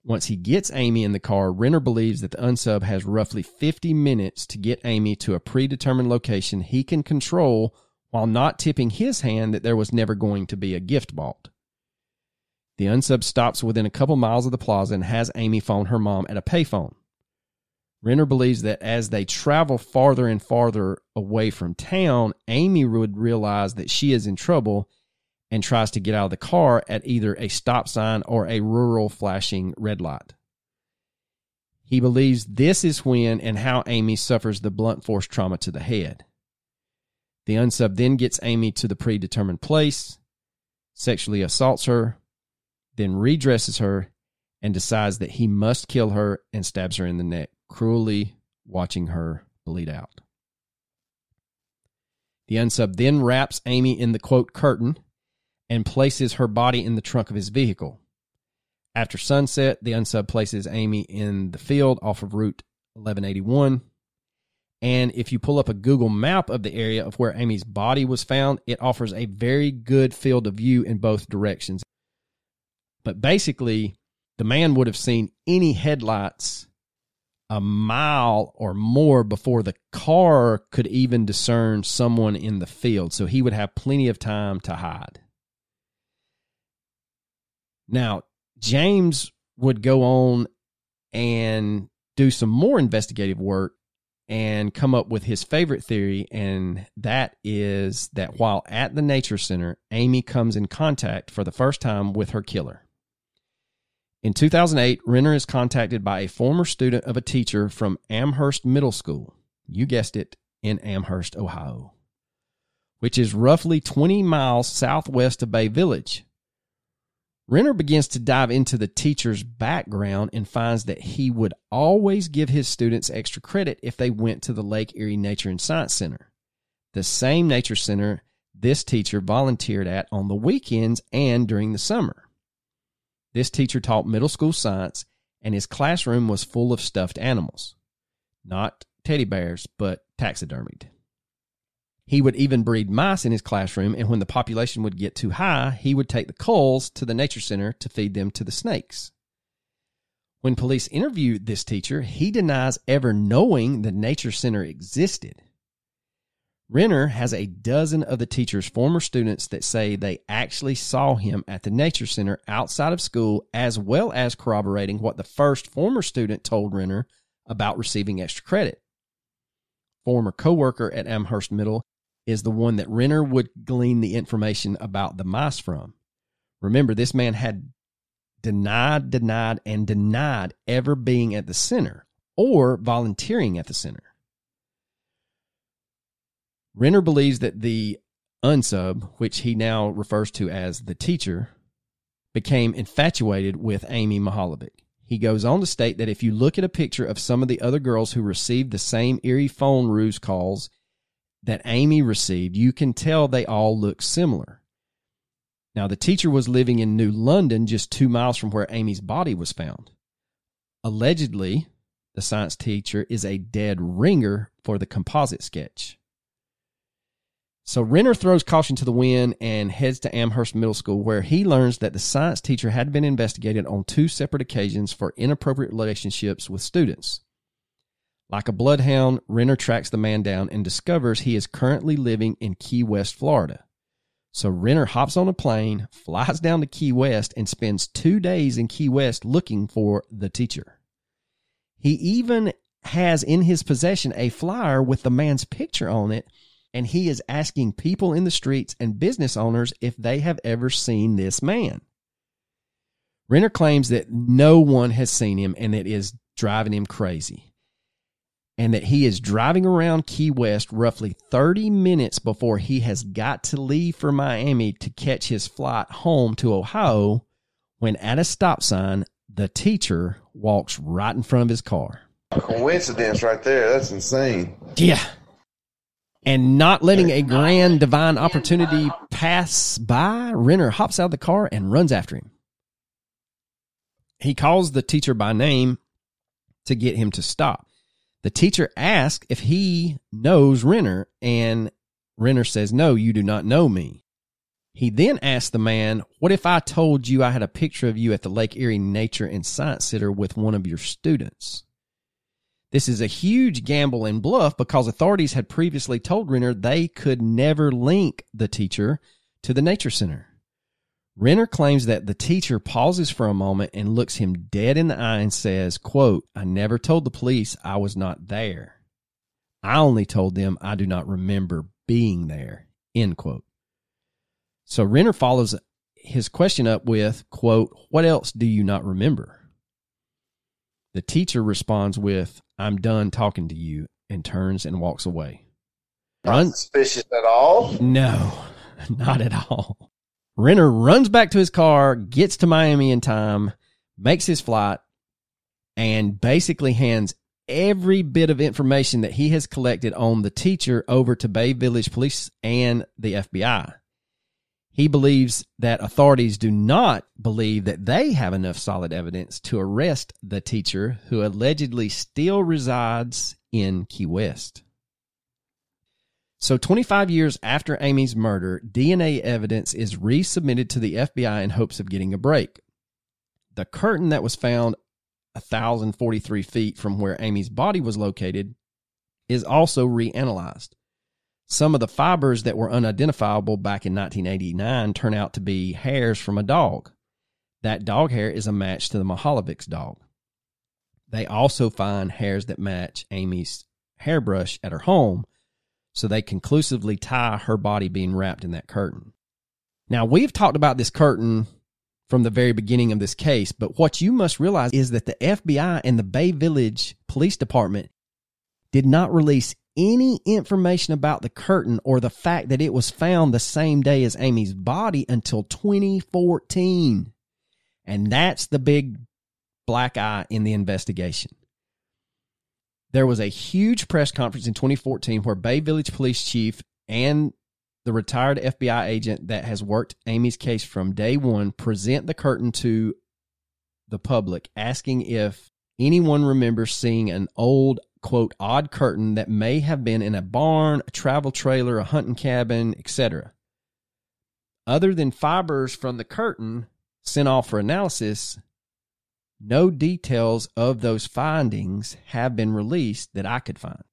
Once he gets Amy in the car, Renner believes that the unsub has roughly 50 minutes to get Amy to a predetermined location he can control while not tipping his hand that there was never going to be a gift bought. The unsub stops within a couple miles of the plaza and has Amy phone her mom at a payphone. Renner believes that as they travel farther and farther away from town, Amy would realize that she is in trouble and tries to get out of the car at either a stop sign or a rural flashing red light. He believes this is when and how Amy suffers the blunt force trauma to the head. The unsub then gets Amy to the predetermined place, sexually assaults her, then redresses her, and decides that he must kill her and stabs her in the neck, cruelly watching her bleed out. The unsub then wraps Amy in the quote curtain and places her body in the trunk of his vehicle. After sunset, the unsub places Amy in the field off of Route 1181. And if you pull up a Google map of the area of where Amy's body was found, it offers a very good field of view in both directions. But basically, the man would have seen any headlights a mile or more before the car could even discern someone in the field. So he would have plenty of time to hide. Now, James would go on and do some more investigative work and come up with his favorite theory, and that is that while at the Nature Center, Amy comes in contact for the first time with her killer. In 2008, Renner is contacted by a former student of a teacher from Amherst Middle School. You guessed it, in Amherst, Ohio, which is roughly 20 miles southwest of Bay Village. Renner begins to dive into the teacher's background and finds that he would always give his students extra credit if they went to the Lake Erie Nature and Science Center, the same nature center this teacher volunteered at on the weekends and during the summer. This teacher taught middle school science, and his classroom was full of stuffed animals. Not teddy bears, but taxidermied. He would even breed mice in his classroom, and when the population would get too high, he would take the culls to the nature center to feed them to the snakes. When police interviewed this teacher, he denies ever knowing the nature center existed. Renner has a dozen of the teacher's former students that say they actually saw him at the nature center outside of school, as well as corroborating what the first former student told Renner about receiving extra credit. Former coworker at Amherst Middle is the one that Renner would glean the information about the mice from. Remember, this man had denied, denied, and denied ever being at the center or volunteering at the center. Renner believes that the unsub, which he now refers to as the teacher, became infatuated with Amy Mihaljevic. He goes on to state that if you look at a picture of some of the other girls who received the same eerie phone ruse calls that Amy received, you can tell they all look similar. Now, the teacher was living in New London, just two miles from where Amy's body was found. Allegedly, the science teacher is a dead ringer for the composite sketch. So Renner throws caution to the wind and heads to Amherst Middle School, where he learns that the science teacher had been investigated on two separate occasions for inappropriate relationships with students. Like a bloodhound, Renner tracks the man down and discovers he is currently living in Key West, Florida. So Renner hops on a plane, flies down to Key West, and spends two days in Key West looking for the teacher. He even has in his possession a flyer with the man's picture on it, and he is asking people in the streets and business owners if they have ever seen this man. Renner claims that no one has seen him and it is driving him crazy and that he is driving around Key West roughly 30 minutes before he has got to leave for Miami to catch his flight home to Ohio when at a stop sign, the teacher walks right in front of his car. Coincidence right there. That's insane. Yeah. And not letting a grand divine opportunity pass by, Renner hops out of the car and runs after him. He calls the teacher by name to get him to stop. The teacher asks if he knows Renner, and Renner says, No, you do not know me. He then asks the man, What if I told you I had a picture of you at the Lake Erie Nature and Science Center with one of your students? This is a huge gamble and bluff because authorities had previously told Renner they could never link the teacher to the Nature Center. Renner claims that the teacher pauses for a moment and looks him dead in the eye and says, quote, I never told the police I was not there. I only told them I do not remember being there, end quote. So Renner follows his question up with, quote, What else do you not remember? The teacher responds with, I'm done talking to you, and turns and walks away. Not Run- suspicious at all. No, not at all. Renner runs back to his car, gets to Miami in time, makes his flight, and basically hands every bit of information that he has collected on the teacher over to Bay Village Police and the FBI. He believes that authorities do not believe that they have enough solid evidence to arrest the teacher who allegedly still resides in Key West. So, 25 years after Amy's murder, DNA evidence is resubmitted to the FBI in hopes of getting a break. The curtain that was found 1,043 feet from where Amy's body was located is also reanalyzed. Some of the fibers that were unidentifiable back in 1989 turn out to be hairs from a dog. That dog hair is a match to the Mihaljevic's dog. They also find hairs that match Amy's hairbrush at her home, so they conclusively tie her body being wrapped in that curtain. Now, we've talked about this curtain from the very beginning of this case, but what you must realize is that the FBI and the Bay Village Police Department did not release any information about the curtain or the fact that it was found the same day as Amy's body until 2014. And that's the big black eye in the investigation. There was a huge press conference in 2014 where Bay Village Police Chief and the retired FBI agent that has worked Amy's case from day one present the curtain to the public, asking if anyone remembers seeing an old, quote, odd curtain that may have been in a barn, a travel trailer, a hunting cabin, etc. Other than fibers from the curtain sent off for analysis, no details of those findings have been released that I could find.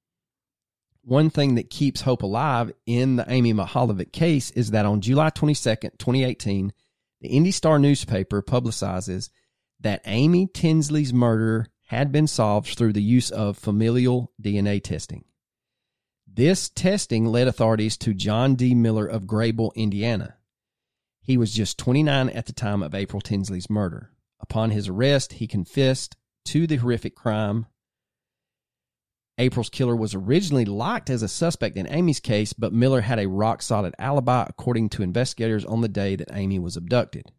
One thing that keeps hope alive in the Amy Mihaljevic case is that on July 22nd, 2018, the Indy Star newspaper publicizes that Amy Tinsley's murder had been solved through the use of familial DNA testing. This testing led authorities to John D. Miller of Grabill, Indiana. He was just 29 at the time of April Tinsley's murder. Upon his arrest, he confessed to the horrific crime. April's killer was originally locked as a suspect in Amy's case, but Miller had a rock solid alibi, according to investigators, on the day that Amy was abducted.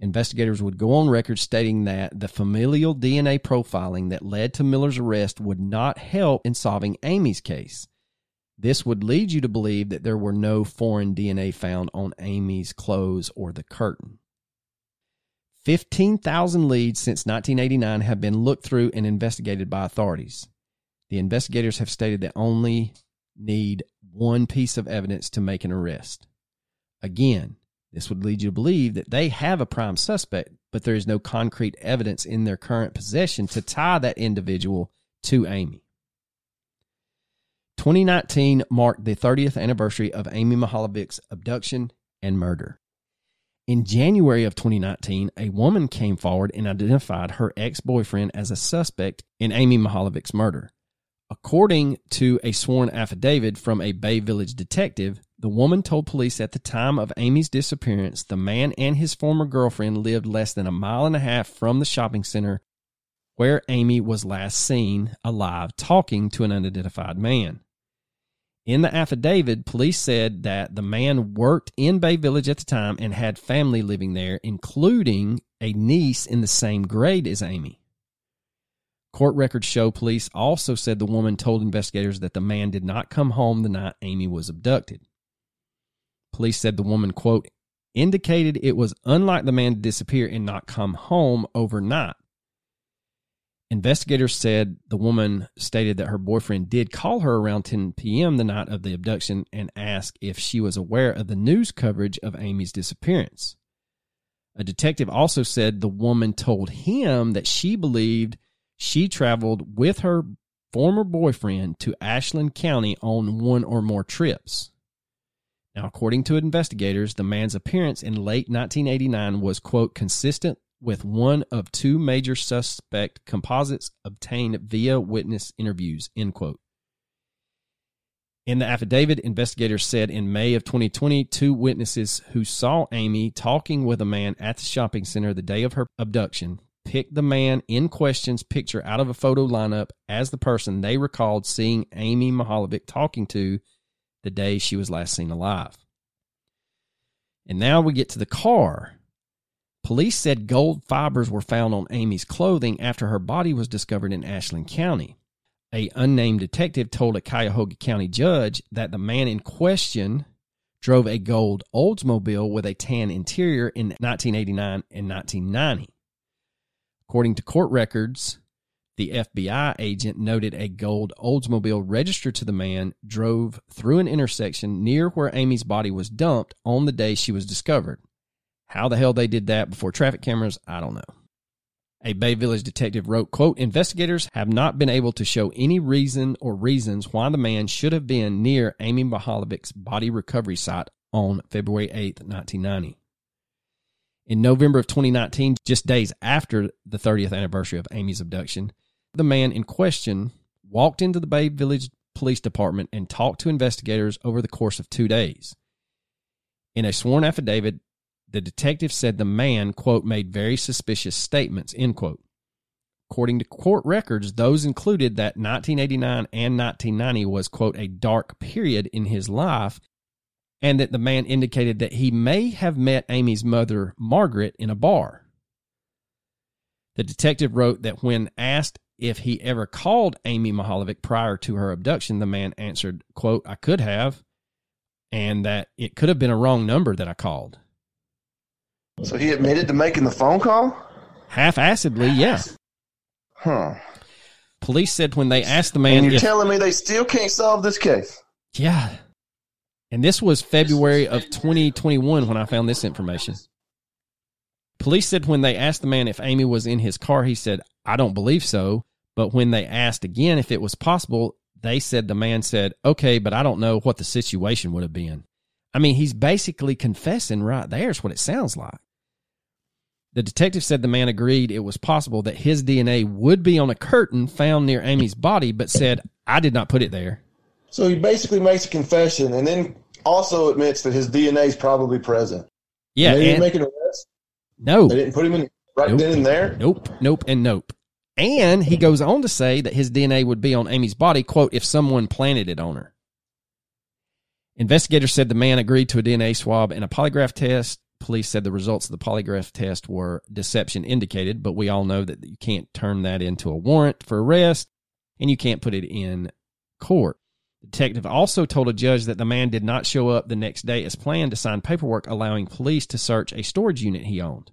Investigators would go on record stating that the familial DNA profiling that led to Miller's arrest would not help in solving Amy's case. This would lead you to believe that there were no foreign DNA found on Amy's clothes or the curtain. 15,000 leads since 1989 have been looked through and investigated by authorities. The investigators have stated they only need one piece of evidence to make an arrest. Again, this would lead you to believe that they have a prime suspect, but there is no concrete evidence in their current possession to tie that individual to Amy. 2019 marked the 30th anniversary of Amy Mihaljevic's abduction and murder. In January of 2019, a woman came forward and identified her ex boyfriend as a suspect in Amy Mihaljevic's murder. According to a sworn affidavit from a Bay Village detective, the woman told police at the time of Amy's disappearance the man and his former girlfriend lived less than a mile and a half from the shopping center where Amy was last seen alive talking to an unidentified man. In the affidavit, police said that the man worked in Bay Village at the time and had family living there, including a niece in the same grade as Amy. Court records show police also said the woman told investigators that the man did not come home the night Amy was abducted. Police said the woman, quote, indicated it was unlike the man to disappear and not come home overnight. Investigators said the woman stated that her boyfriend did call her around 10 p.m. the night of the abduction and ask if she was aware of the news coverage of Amy's disappearance. A detective also said the woman told him that she believed she traveled with her former boyfriend to Ashland County on one or more trips. Now, according to investigators, the man's appearance in late 1989 was, quote, consistent with one of two major suspect composites obtained via witness interviews, end quote. In the affidavit, investigators said in May of 2020, two witnesses who saw Amy talking with a man at the shopping center the day of her abduction picked the man in question's picture out of a photo lineup as the person they recalled seeing Amy Mihaljevic talking to the day she was last seen alive. And now we get to the car. Police said gold fibers were found on Amy's clothing after her body was discovered in Ashland County. A unnamed detective told a Cuyahoga County judge that the man in question drove a gold Oldsmobile with a tan interior in 1989 and 1990. According to court records, the FBI agent noted a gold Oldsmobile registered to the man drove through an intersection near where Amy's body was dumped on the day she was discovered. How the hell they did that before traffic cameras, I don't know. A Bay Village detective wrote, quote, investigators have not been able to show any reason or reasons why the man should have been near Amy Mihaljevic's body recovery site on February 8, 1990. In November of 2019, just days after the 30th anniversary of Amy's abduction, the man in question walked into the Bay Village Police Department and talked to investigators over the course of two days. In a sworn affidavit, the detective said the man, quote, made very suspicious statements, end quote. According to court records, those included that 1989 and 1990 was, quote, a dark period in his life, and that the man indicated that he may have met Amy's mother, Margaret, in a bar. The detective wrote that when asked if he ever called Amy Mihaljevic prior to her abduction, the man answered, quote, I could have, and that it could have been a wrong number that I called. So he admitted to making the phone call? Half acidly, yeah. Huh. Police said when they asked the man And you're if, telling me they still can't solve this case? yeah. And this was February of 2021 when I found this information. Police said when they asked the man if Amy was in his car, he said, I don't believe so. But when they asked again if it was possible, they said the man said, okay, but I don't know what the situation would have been. I mean, he's basically confessing right there, is what it sounds like. The detective said the man agreed it was possible that his DNA would be on a curtain found near Amy's body, but said, I did not put it there. So he basically makes a confession and then also admits that his DNA is probably present. Yeah. they didn't and- make an arrest. no. They didn't put him in right Nope. then and there. Nope, nope, and nope. And he goes on to say that his DNA would be on Amy's body, quote, if someone planted it on her. Investigators said the man agreed to a DNA swab and a polygraph test. Police said the results of the polygraph test were deception indicated, but we all know that you can't turn that into a warrant for arrest and you can't put it in court. The detective also told a judge that the man did not show up the next day as planned to sign paperwork allowing police to search a storage unit he owned.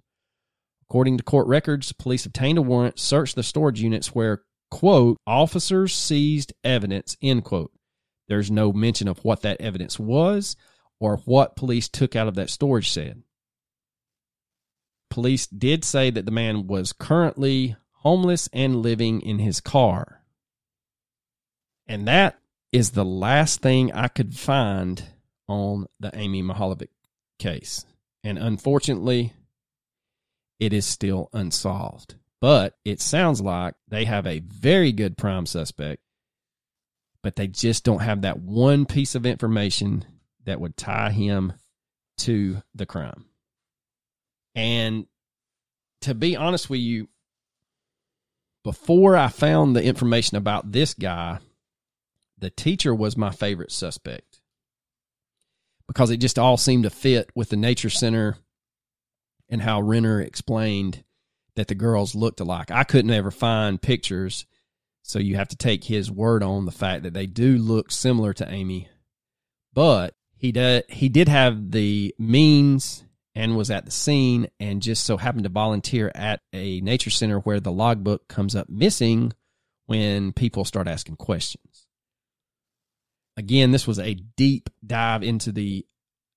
According to court records, police obtained a warrant, searched the storage units where, quote, officers seized evidence, end quote. There's no mention of what that evidence was or what police took out of that storage shed. Police did say that the man was currently homeless and living in his car. And that is the last thing I could find on the Amy Mihaljevic case. And unfortunately, it is still unsolved. But it sounds like they have a very good prime suspect, but they just don't have that one piece of information that would tie him to the crime. And to be honest with you, before I found the information about this guy, the teacher was my favorite suspect because it just all seemed to fit with the nature center and how Renner explained that the girls looked alike. I couldn't ever find pictures, so you have to take his word on the fact that they do look similar to Amy. But he did he did have the means and was at the scene and just so happened to volunteer at a nature center where the logbook comes up missing when people start asking questions. Again, this was a deep dive into the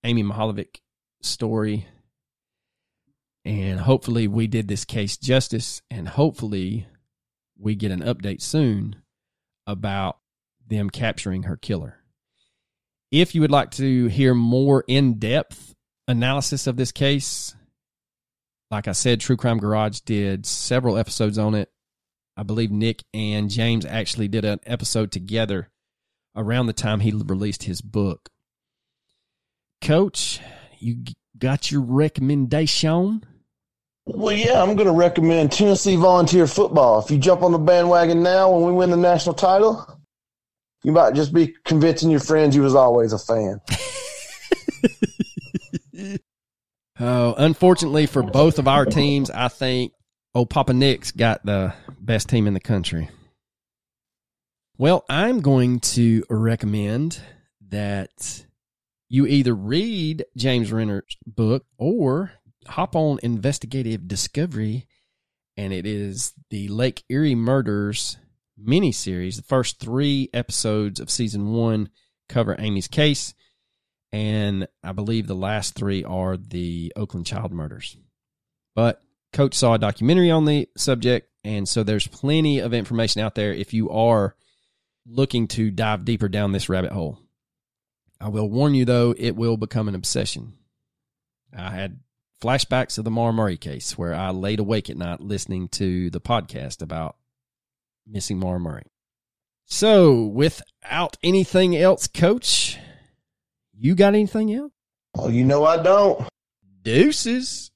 Amy Mihaljevic story and hopefully we did this case justice and hopefully we get an update soon about them capturing her killer. If you would like to hear more in-depth analysis of this case, like I said, True Crime Garage did several episodes on it. I believe Nick and James actually did an episode together around the time he released his book. Coach, you got your recommendation? Well, yeah, I'm going to recommend Tennessee Volunteer Football. If you jump on the bandwagon now when we win the national title, You might just be convincing your friends you was always a fan. Oh, unfortunately for both of our teams, I think old Papa Nick's got the best team in the country. Well, I'm going to recommend that you either read James Renner's book or hop on Investigative Discovery, and it is the Lake Erie Murders miniseries. The first three episodes of season one cover Amy's case, and I believe the last three are the Oakland child murders. But Coach saw a documentary on the subject, and so there's plenty of information out there if you are looking to dive deeper down this rabbit hole. I will warn you though, it will become an obsession. I had flashbacks of the Maura Murray case where I laid awake at night listening to the podcast about missing Maura Murray. So, without anything else, coach, you got anything else? Oh, you know I don't. Deuces.